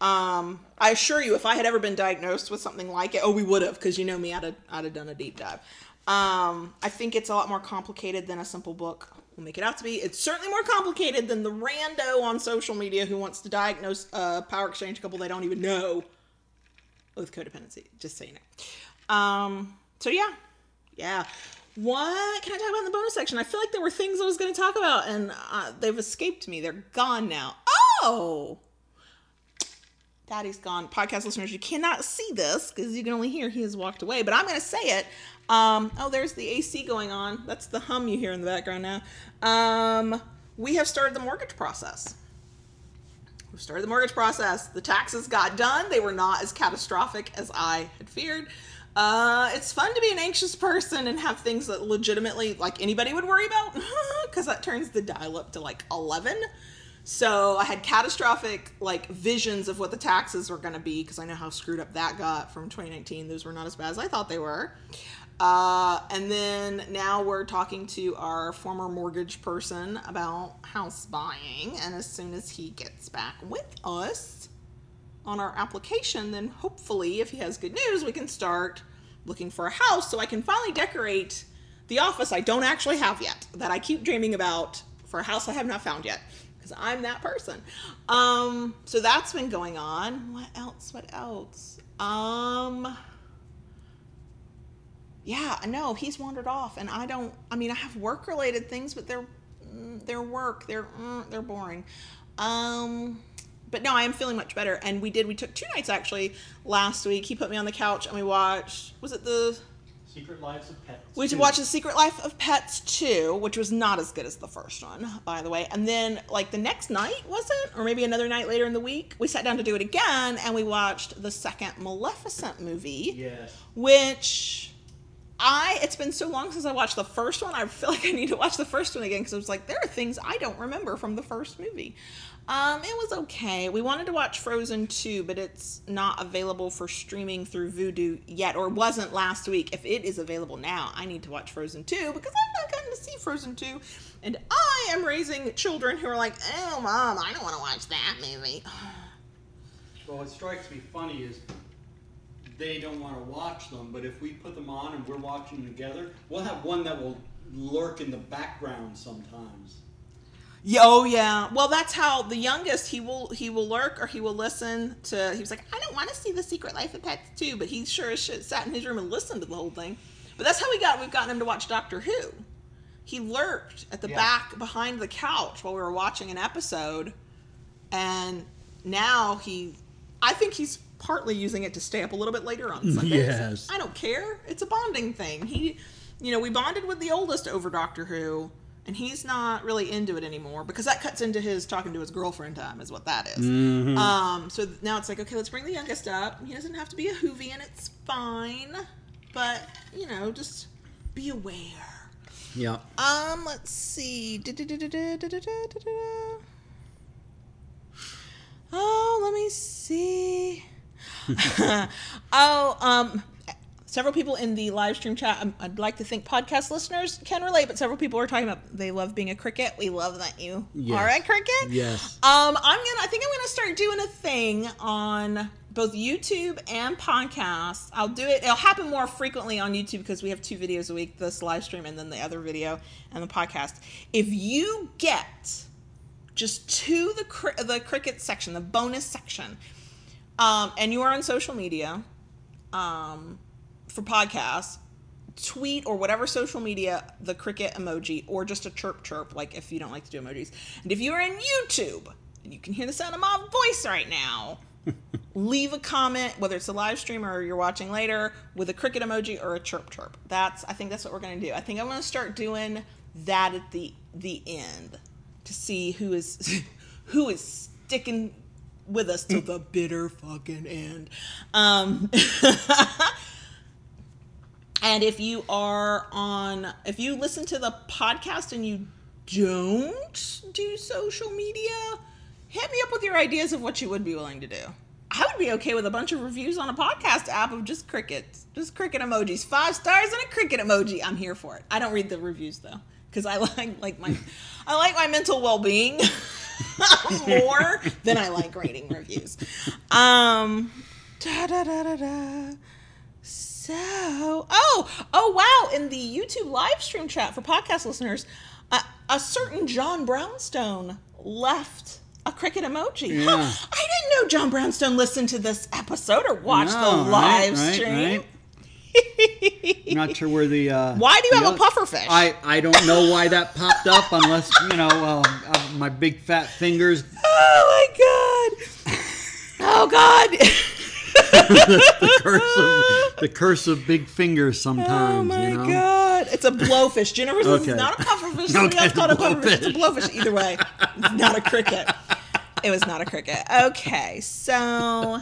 Um, I assure you, if I had ever been diagnosed with something like it, oh, we would have, because you know me, I'd have, I'd have done a deep dive. Um, I think it's a lot more complicated than a simple book will make it out to be. It's certainly more complicated than the rando on social media who wants to diagnose a power exchange couple they don't even know with codependency. Just saying it. Um, so yeah, yeah. What can I talk about in the bonus section? I feel like there were things I was going to talk about, and uh, they've escaped me. They're gone now. Oh, Daddy's gone. Podcast listeners, you cannot see this because you can only hear he has walked away, but I'm going to say it. Um, oh, there's the AC going on. That's the hum you hear in the background now. Um, we have started the mortgage process. We started the mortgage process. The taxes got done. They were not as catastrophic as I had feared. Uh, it's fun to be an anxious person and have things that legitimately, like anybody would worry about, *laughs* because that turns the dial up to like 11. So I had catastrophic like visions of what the taxes were going to be because I know how screwed up that got from 2019. Those were not as bad as I thought they were. Uh, and then now we're talking to our former mortgage person about house buying. And as soon as he gets back with us on our application, then hopefully, if he has good news, we can start looking for a house so I can finally decorate the office I don't actually have yet that I keep dreaming about for a house I have not found yet because I'm that person. Um, so that's been going on. What else? What else? Um, yeah, no, he's wandered off, and I don't. I mean, I have work related things, but they're mm, they're work. They're mm, they're boring. Um, but no, I am feeling much better. And we did. We took two nights actually last week. He put me on the couch and we watched. Was it the Secret Lives of Pets. we two. watched The Secret Life of Pets 2, which was not as good as the first one, by the way. And then, like, the next night, was it? Or maybe another night later in the week, we sat down to do it again and we watched the second Maleficent movie, Yes. which I, it's been so long since I watched the first one, I feel like I need to watch the first one again because I was like, there are things I don't remember from the first movie. Um, it was okay. We wanted to watch Frozen 2, but it's not available for streaming through Vudu yet, or wasn't last week. If it is available now, I need to watch Frozen 2 because I've not gotten to see Frozen 2. And I am raising children who are like, oh, mom, I don't want to watch that movie. *sighs* Well, what strikes me funny is they don't want to watch them, but if we put them on and we're watching them together, we'll have one that will lurk in the background sometimes. Yeah, oh yeah. Well, that's how the youngest he will he will lurk or he will listen to. He was like, I don't want to see the Secret Life of Pets too, but he sure as shit sat in his room and listened to the whole thing. But that's how we got we've gotten him to watch Doctor Who. He lurked at the Yeah. back behind the couch while we were watching an episode, and now he, I think he's partly using it to stay up a little bit later on Sundays. Yes. I don't care. It's a bonding thing. He, you know, we bonded with the oldest over Doctor Who, and he's not really into it anymore because that cuts into his talking to his girlfriend time, is what that is. Um, so now it's like, okay, let's bring the youngest up. He doesn't have to be a Whovian, it's fine, but you know, just be aware. Yeah. Um, let's see. Oh, let me see. *laughs* oh, um, several people in the live stream chat. um, I'd like to think podcast listeners can relate, but several people are talking about they love being a cricket. We love that you Yes. are a cricket. Yes. Um, I'm gonna. I think I'm gonna start doing a thing on both YouTube and podcasts. I'll do it. It'll happen more frequently on YouTube because we have two videos a week: this live stream and then the other video and the podcast. If you get just to the cri- the cricket section, the bonus section, um, and you are on social media, um, for podcasts, tweet or whatever social media the cricket emoji or just a chirp chirp, like if you don't like to do emojis. And if you're in YouTube and you can hear the sound of my voice right now, *laughs* leave a comment, whether it's a live stream or you're watching later, with a cricket emoji or a chirp chirp. That's I think that's what we're gonna do. I think I'm gonna start doing that at the the end to see who is *laughs* who is sticking with us till the bitter fucking end. Um, *laughs* and if you are on, if you listen to the podcast and you don't do social media, hit me up with your ideas of what you would be willing to do. I would be okay with a bunch of reviews on a podcast app of just crickets, just cricket emojis, five stars and a cricket emoji. I'm here for it. I don't read the reviews though, because I *laughs* like like my, I like my mental well being *laughs* more than I like rating reviews. Um, da da da da da. So, oh, oh wow! In the YouTube live stream chat for podcast listeners, a, a certain John Brownstone left a cricket emoji. Yeah. Huh, I didn't know John Brownstone listened to this episode or watched No, the live right, stream. right. I'm not sure where the. Uh, Why do you have a other- pufferfish? I, I don't know why that popped up unless, you know, uh, uh, my big fat fingers. *laughs* Oh my god! Oh god! *laughs* the curse of the curse of big fingers sometimes. Oh my you know? god! It's a blowfish. Says Okay. it's not a pufferfish. *laughs* Somebody Okay, else called a pufferfish. It's a blowfish. Either way, it's not a cricket. It was not a cricket. Okay, so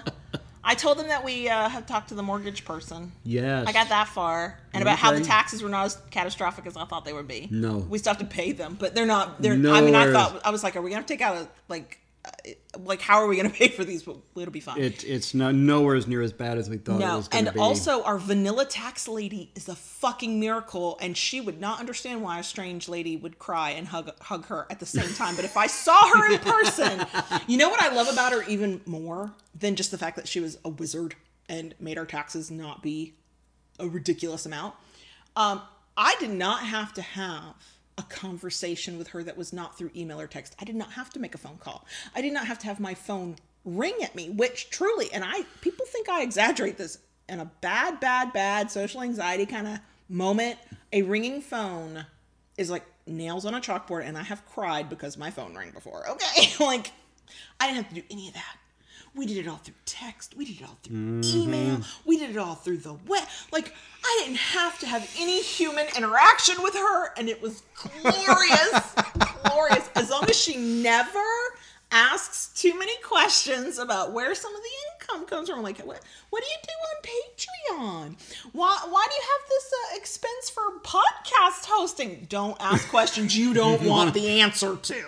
I told them that we uh, have talked to the mortgage person. Yes. I got that far, and about how the taxes were not as catastrophic as I thought they would be. No. we still have to pay them, but they're not. They're. I mean, I thought I was like, are we gonna take out a like, like how are we gonna *laughs* pay for these? But it'll be fine. It, it's no, nowhere as near as bad as we thought it No, was going and to be. also our vanilla tax lady is a fucking miracle, and she would not understand why a strange lady would cry and hug hug her at the same time. But if I saw her in *laughs* person, you know what I love about her even more than just the fact that she was a wizard and made our taxes not be a ridiculous amount. Um, I did not have to have a conversation with her that was not through email or text. I did not have to make a phone call. I did not have to have my phone ring at me, which truly, and I people think I exaggerate this in a bad, bad, bad social anxiety kind of moment. A ringing phone is like nails on a chalkboard, and I have cried because my phone rang before. Okay, *laughs* like I didn't have to do any of that. We did it all through text. We did it all through email. We did it all through the web. Like I didn't have to have any human interaction with her, and it was glorious, *laughs* glorious. As long as she never asks too many questions about where some of the income comes from. Like, what what do you do on Patreon? Why why do you have this uh, expense for podcast hosting? Don't ask questions you don't *laughs* want the answer to.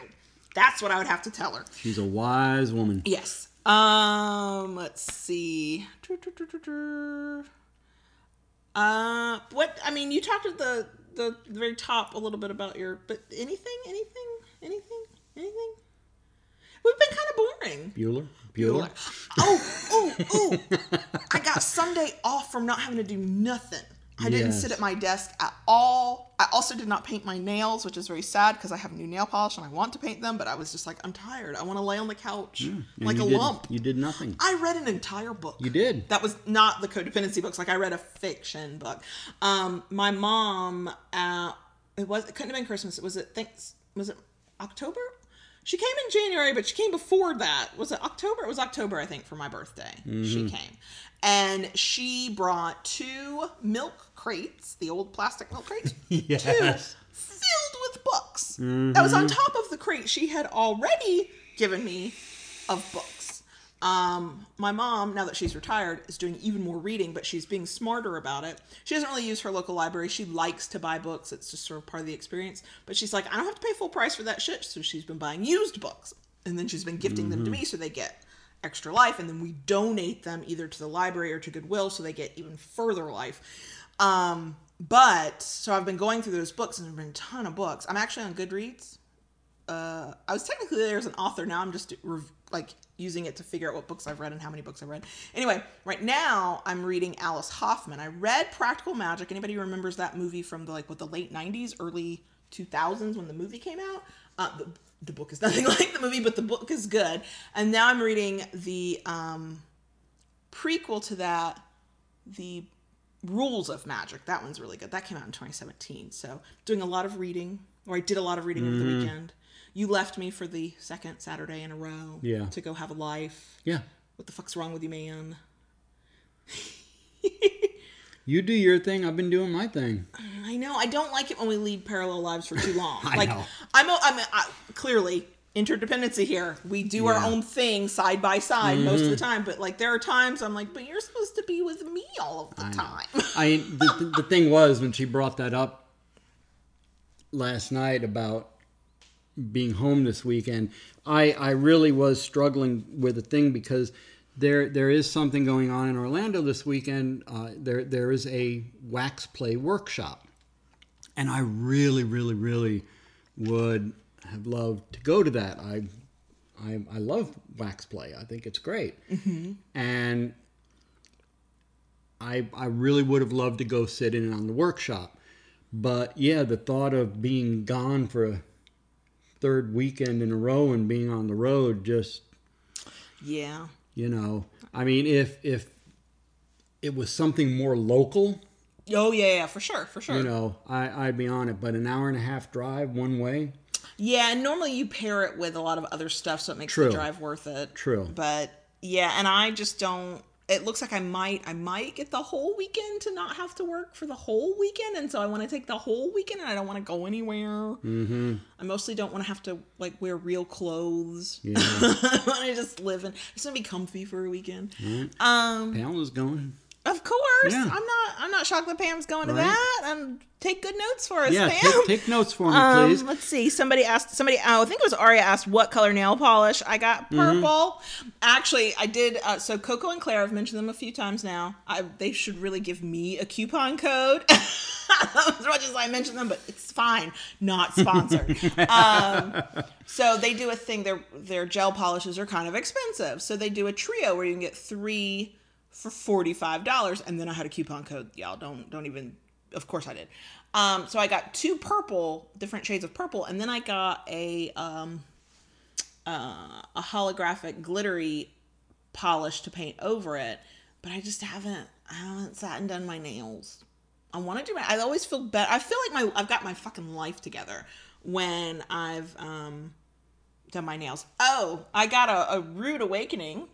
That's what I would have to tell her. She's a wise woman. Yes. Um. Let's see. Uh. What? I mean, you talked at the the very top a little bit about your. But anything? Anything? Anything? Anything? We've been kind of boring. Bueller? Bueller? Oh, oh, oh! *laughs* I got Sunday off from not having to do nothing. I didn't Yes. sit at my desk at all. I also did not paint my nails, which is very sad because I have new nail polish and I want to paint them, but I was just like, I'm tired. I want to lay on the couch And like a did- lump. You did nothing. I read an entire book. You did. That was not the codependency books. Like I read a fiction book. Um, my mom, uh, it was it couldn't have been Christmas. It was it thanks was it October? She came in January, but she came before that. Was it October? It was October, I think, for my birthday. She came, and she brought two milk crates, the old plastic milk crates, *laughs* Yes. two filled with books. That was on top of the crate she had already given me of books. Um, my mom, now that she's retired, is doing even more reading, but she's being smarter about it. She doesn't really use her local library. She likes to buy books. It's just sort of part of the experience. But she's like, I don't have to pay full price for that shit. So she's been buying used books. And then she's been gifting them to me so they get extra life. And then we donate them either to the library or to Goodwill so they get even further life. Um, but so I've been going through those books and there've been a ton of books. I'm actually on Goodreads. Uh, I was technically there as an author. Now I'm just like using it to figure out what books I've read and how many books I've read. Anyway, right now I'm reading Alice Hoffman. I read Practical Magic. Anybody remembers that movie from the like what the late '90s, early 2000s when the movie came out? Uh, the, the book is *laughs* nothing like the movie, but the book is good. And now I'm reading the um, prequel to that, the Rules of Magic. That one's really good. That came out in 2017. So doing a lot of reading, or I did a lot of reading over Mm-hmm. the weekend. You left me for the second Saturday in a row. Yeah. To go have a life. Yeah. What the fuck's wrong with you, man? *laughs* You do your thing. I've been doing my thing. I know. I don't like it when we lead parallel lives for too long. *laughs* I like know. I'm, a, I'm a, I, clearly interdependency here. We do our Yeah. Mm-hmm. own thing side by side most of the time, but like there are times I'm like, but you're supposed to be with me all of the I time. I *laughs* the, the, the thing was when she brought that up last night about being home this weekend, I I really was struggling with the thing because there there is something going on in Orlando this weekend. Uh, there there is a wax play workshop, and I really really really would have loved to go to that. I I, I love wax play. I think it's great, mm-hmm. and I I really would have loved to go sit in on the workshop. But yeah, the thought of being gone for a third weekend in a row and being on the road just yeah. you know, I mean if if it was something more local, Oh yeah, yeah, for sure, for sure. you know, I, I'd be on it. But an hour and a half drive one way, Yeah, and normally you pair it with a lot of other stuff, so it makes True. the drive worth it. True. But yeah, and I just don't. It looks like I might, I might get the whole weekend to not have to work for the whole weekend, and so I want to take the whole weekend, and I don't want to go anywhere. Mm-hmm. I mostly don't want to have to like wear real clothes. Yeah. *laughs* I want to just live in. Just want to be comfy for a weekend. Um, Pamela's going. Of course, Yeah. I'm not. I'm not shocked that Pam's going to Right. that. Um, take good notes for us, Yeah, Pam. take, take notes for me, Um, please. let's see. Somebody asked. Somebody. Oh, I think it was Aria asked what color nail polish. I got Mm-hmm. purple. Actually, I did. Uh, so Coco and Claire, I've mentioned them a few times now. I, they should really give me a coupon code. *laughs* as much as I mentioned them, but it's fine. Not sponsored. *laughs* um, so they do a thing. Their their gel polishes are kind of expensive. So they do a trio where you can get three for forty five dollars, and then I had a coupon code. Y'all don't don't even. Of course I did. Um, so I got two purple, different shades of purple, and then I got a um, uh, a holographic glittery polish to paint over it. But I just haven't. I haven't sat and done my nails. I want to do my. I always feel better. I feel like my. I've got my fucking life together when I've um done my nails. Oh, I got a, a rude awakening.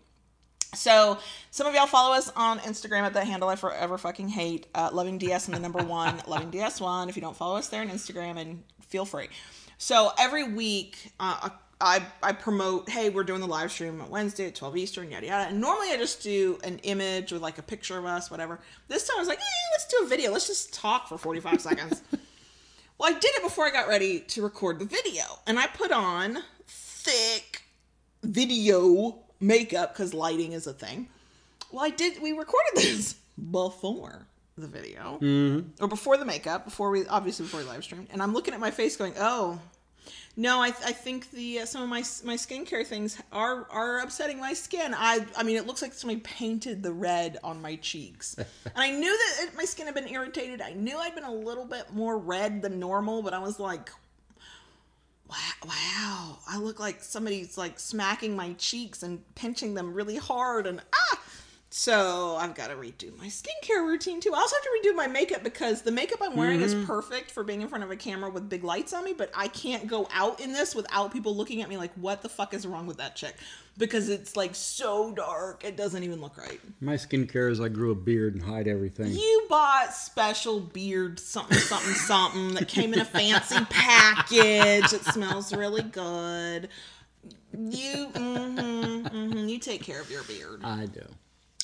So some of y'all follow us on Instagram at the handle I forever fucking hate, uh, loving DS and the number one, *laughs* loving DS one. If you don't follow us there on Instagram, and feel free. So every week, uh, I I promote, hey, we're doing the live stream on Wednesday at twelve Eastern, yada yada. And normally I just do an image with like a picture of us, whatever. This time I was like, eh, let's do a video. Let's just talk for forty five *laughs* seconds. Well, I did it before I got ready to record the video, and I put on thick video makeup because lighting is a thing. Well, I did. We recorded *laughs* this before the video, or before the makeup, before we obviously before we live streamed, and I'm looking at my face going, "Oh, no, I, I think the uh, some of my my skincare things are are upsetting my skin. I I mean, it looks like somebody painted the red on my cheeks, *laughs* and I knew that it, my skin had been irritated. I knew I'd been a little bit more red than normal, but I was like, wow, I look like somebody's like smacking my cheeks and pinching them really hard, and ah. So I've got to redo my skincare routine too. I also have to redo my makeup because the makeup I'm wearing is perfect for being in front of a camera with big lights on me, but I can't go out in this without people looking at me like, what the fuck is wrong with that chick? Because it's like so dark, it doesn't even look right. My skincare is I grew a beard and hide everything. You bought special beard something something something that came in a fancy package. It smells really good. You, mm-hmm, mm-hmm, you take care of your beard. I do.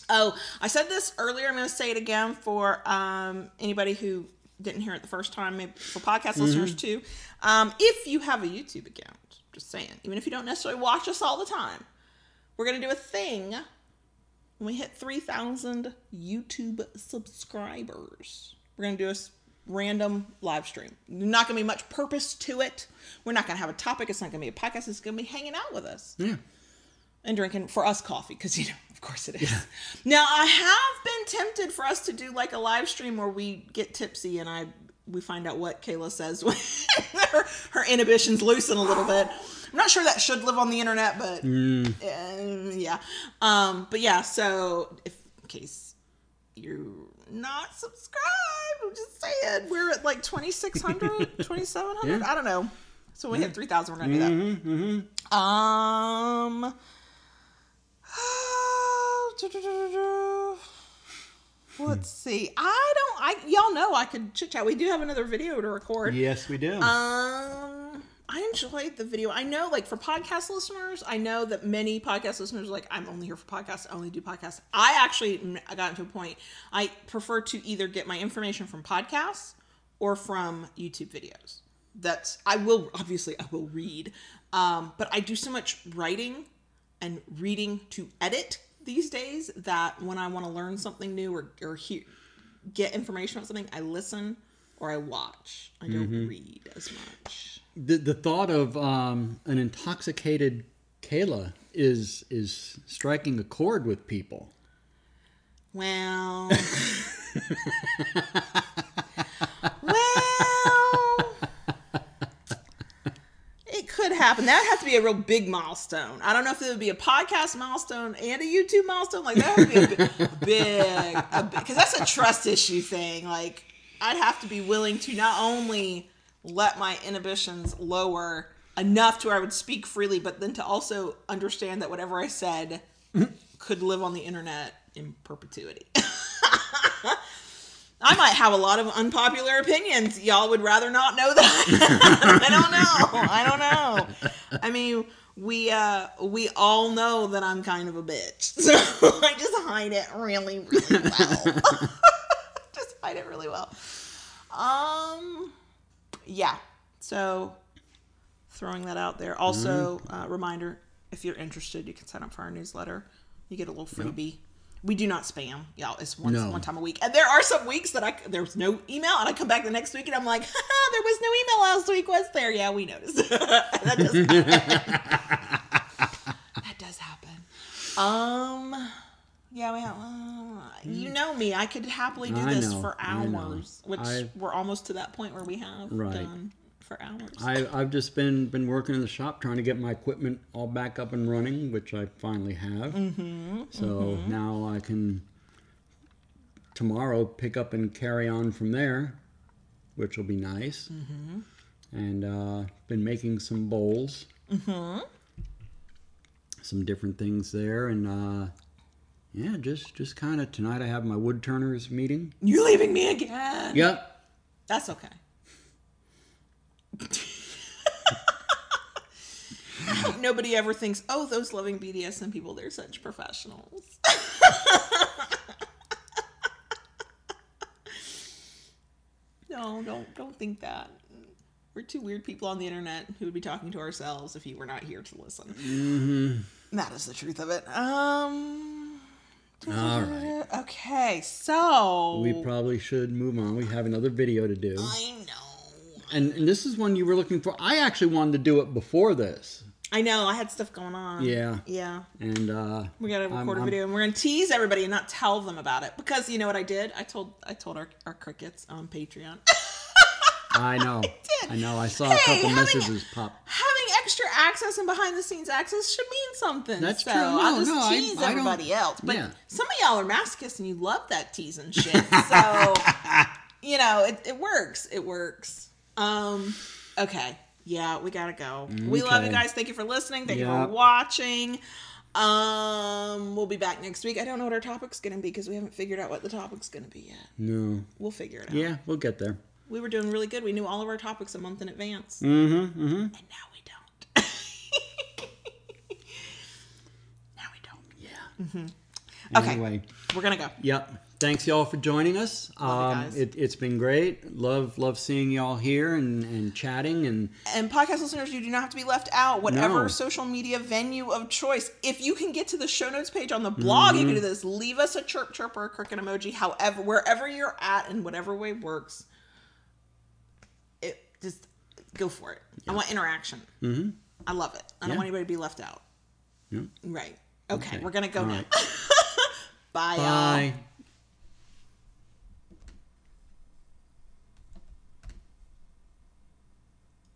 Oh, I said this earlier. I'm going to say it again for um, anybody who didn't hear it the first time, maybe for podcast listeners too. Um, if you have a YouTube account, just saying, even if you don't necessarily watch us all the time, we're going to do a thing when we hit 3,000 YouTube subscribers. We're going to do a random live stream. Not going to be much purpose to it. We're not going to have a topic. It's not going to be a podcast. It's going to be hanging out with us Yeah. And drinking for us coffee because you know of course it is now i have been tempted for us to do like a live stream where we get tipsy and i we find out what kayla says *laughs* when her, her inhibitions loosen a little bit i'm not sure that should live on the internet but uh, yeah um but yeah so if in case you're not subscribed. I'm just saying. We're at like 2,600, 2,700. *laughs* Yeah. I don't know. So when we hit 3,000, we're going to do that. Mm-hmm. Um. *gasps* Let's see. I don't. I y'all know I could chit chat. We do have another video to record. Yes, we do. Um, I enjoyed the video. I know, like for podcast listeners, I know that many podcast listeners are like, I'm only here for podcasts. I only do podcasts. I actually, I got to a point. I prefer to either get my information from podcasts or from YouTube videos. That's I will obviously I will read, um, but I do so much writing and reading to edit these days that when I want to learn something new or or hear, get information about something, I listen or I watch. I don't read as much. the the thought of um, an intoxicated Kayla is is striking a chord with people. Well, *laughs* it could happen. That would have to be a real big milestone. I don't know if it would be a podcast milestone and a YouTube milestone. Like that would be a *laughs* big, a big, because that's a trust issue thing. Like I'd have to be willing to not only let my inhibitions lower enough to where I would speak freely, but then to also understand that whatever I said mm-hmm. could live on the internet in perpetuity. *laughs* I might have a lot of unpopular opinions. Y'all would rather not know that. *laughs* I don't know. I don't know. I mean, we uh we all know that I'm kind of a bitch. *laughs* So I just hide it really, really well. *laughs* just hide it really well. Um yeah. So throwing that out there. Also, uh, reminder if you're interested, you can sign up for our newsletter. You get a little freebie. We do not spam, y'all. It's once No. one time a week, and there are some weeks that I there was no email, and I come back the next week and I'm like, *laughs* there was no email last week, was there? Yeah, we noticed. *laughs* that does happen. *laughs* that does happen. Um, yeah, we have. Uh, you know me, I could happily do I this know, for hours, which I- we're almost to that point where we have Right. done for hours. I, I've just been been working in the shop trying to get my equipment all back up and running, which I finally have. Mm-hmm, so now I can tomorrow pick up and carry on from there, which will be nice. Mm-hmm. And uh, been making some bowls, mm-hmm. some different things there, and uh, yeah, just just kind of tonight I have my wood turners meeting. you leaving me again? Yep. That's okay. Hope *laughs* Nobody ever thinks, oh, those loving BDSM people, they're such professionals. *laughs* no, don't don't think that. We're two weird people on the internet who would be talking to ourselves if you were not here to listen. Mm-hmm. That is the truth of it. Um. All right. Okay, so We probably should move on. We have another video to do. I know. And, and this is one you were looking for. I actually wanted to do it before this. I know. I had stuff going on. Yeah. Yeah. And uh, We gotta I'm- record a I'm- video and we're gonna tease everybody and not tell them about it. Because you know what I did? I told I told our, our crickets on Patreon. *laughs* I know. did. I know. I saw Hey, a couple having- messages pop. Having extra access and behind the scenes access should mean something. That's so true. No, I'll just no, tease I everybody else. But Yeah. some of y'all are masochists and you love that teasing shit. *laughs* So you know, it, it works. It works. Um okay. Yeah, we gotta go. We love you guys. Thank you for listening. Thank you for watching. Um, we'll be back next week. I don't know what our topic's gonna be because we haven't figured out what the topic's gonna be yet. No. We'll figure it out. Yeah, we'll get there. We were doing really good. We knew all of our topics a month in advance. Mm-hmm. Mm-hmm. And now we don't. *laughs* now we don't. Yeah. Mm-hmm. Okay. Anyway. We're gonna go. Yep. Thanks y'all for joining us. Love um, guys. it, it's been great. Love love seeing y'all here and, and chatting and And podcast listeners, you do not have to be left out. Whatever No. social media venue of choice. If you can get to the show notes page on the blog, you can Mm-hmm. do this. Leave us a chirp chirp or a cricket emoji. However, wherever you're at in whatever way works. It just go for it. I want interaction. Mm-hmm. I love it. I don't want anybody to be left out. Yep. Right. Okay, Okay. we're gonna go All now. right. *laughs* Bye, y'all. bye.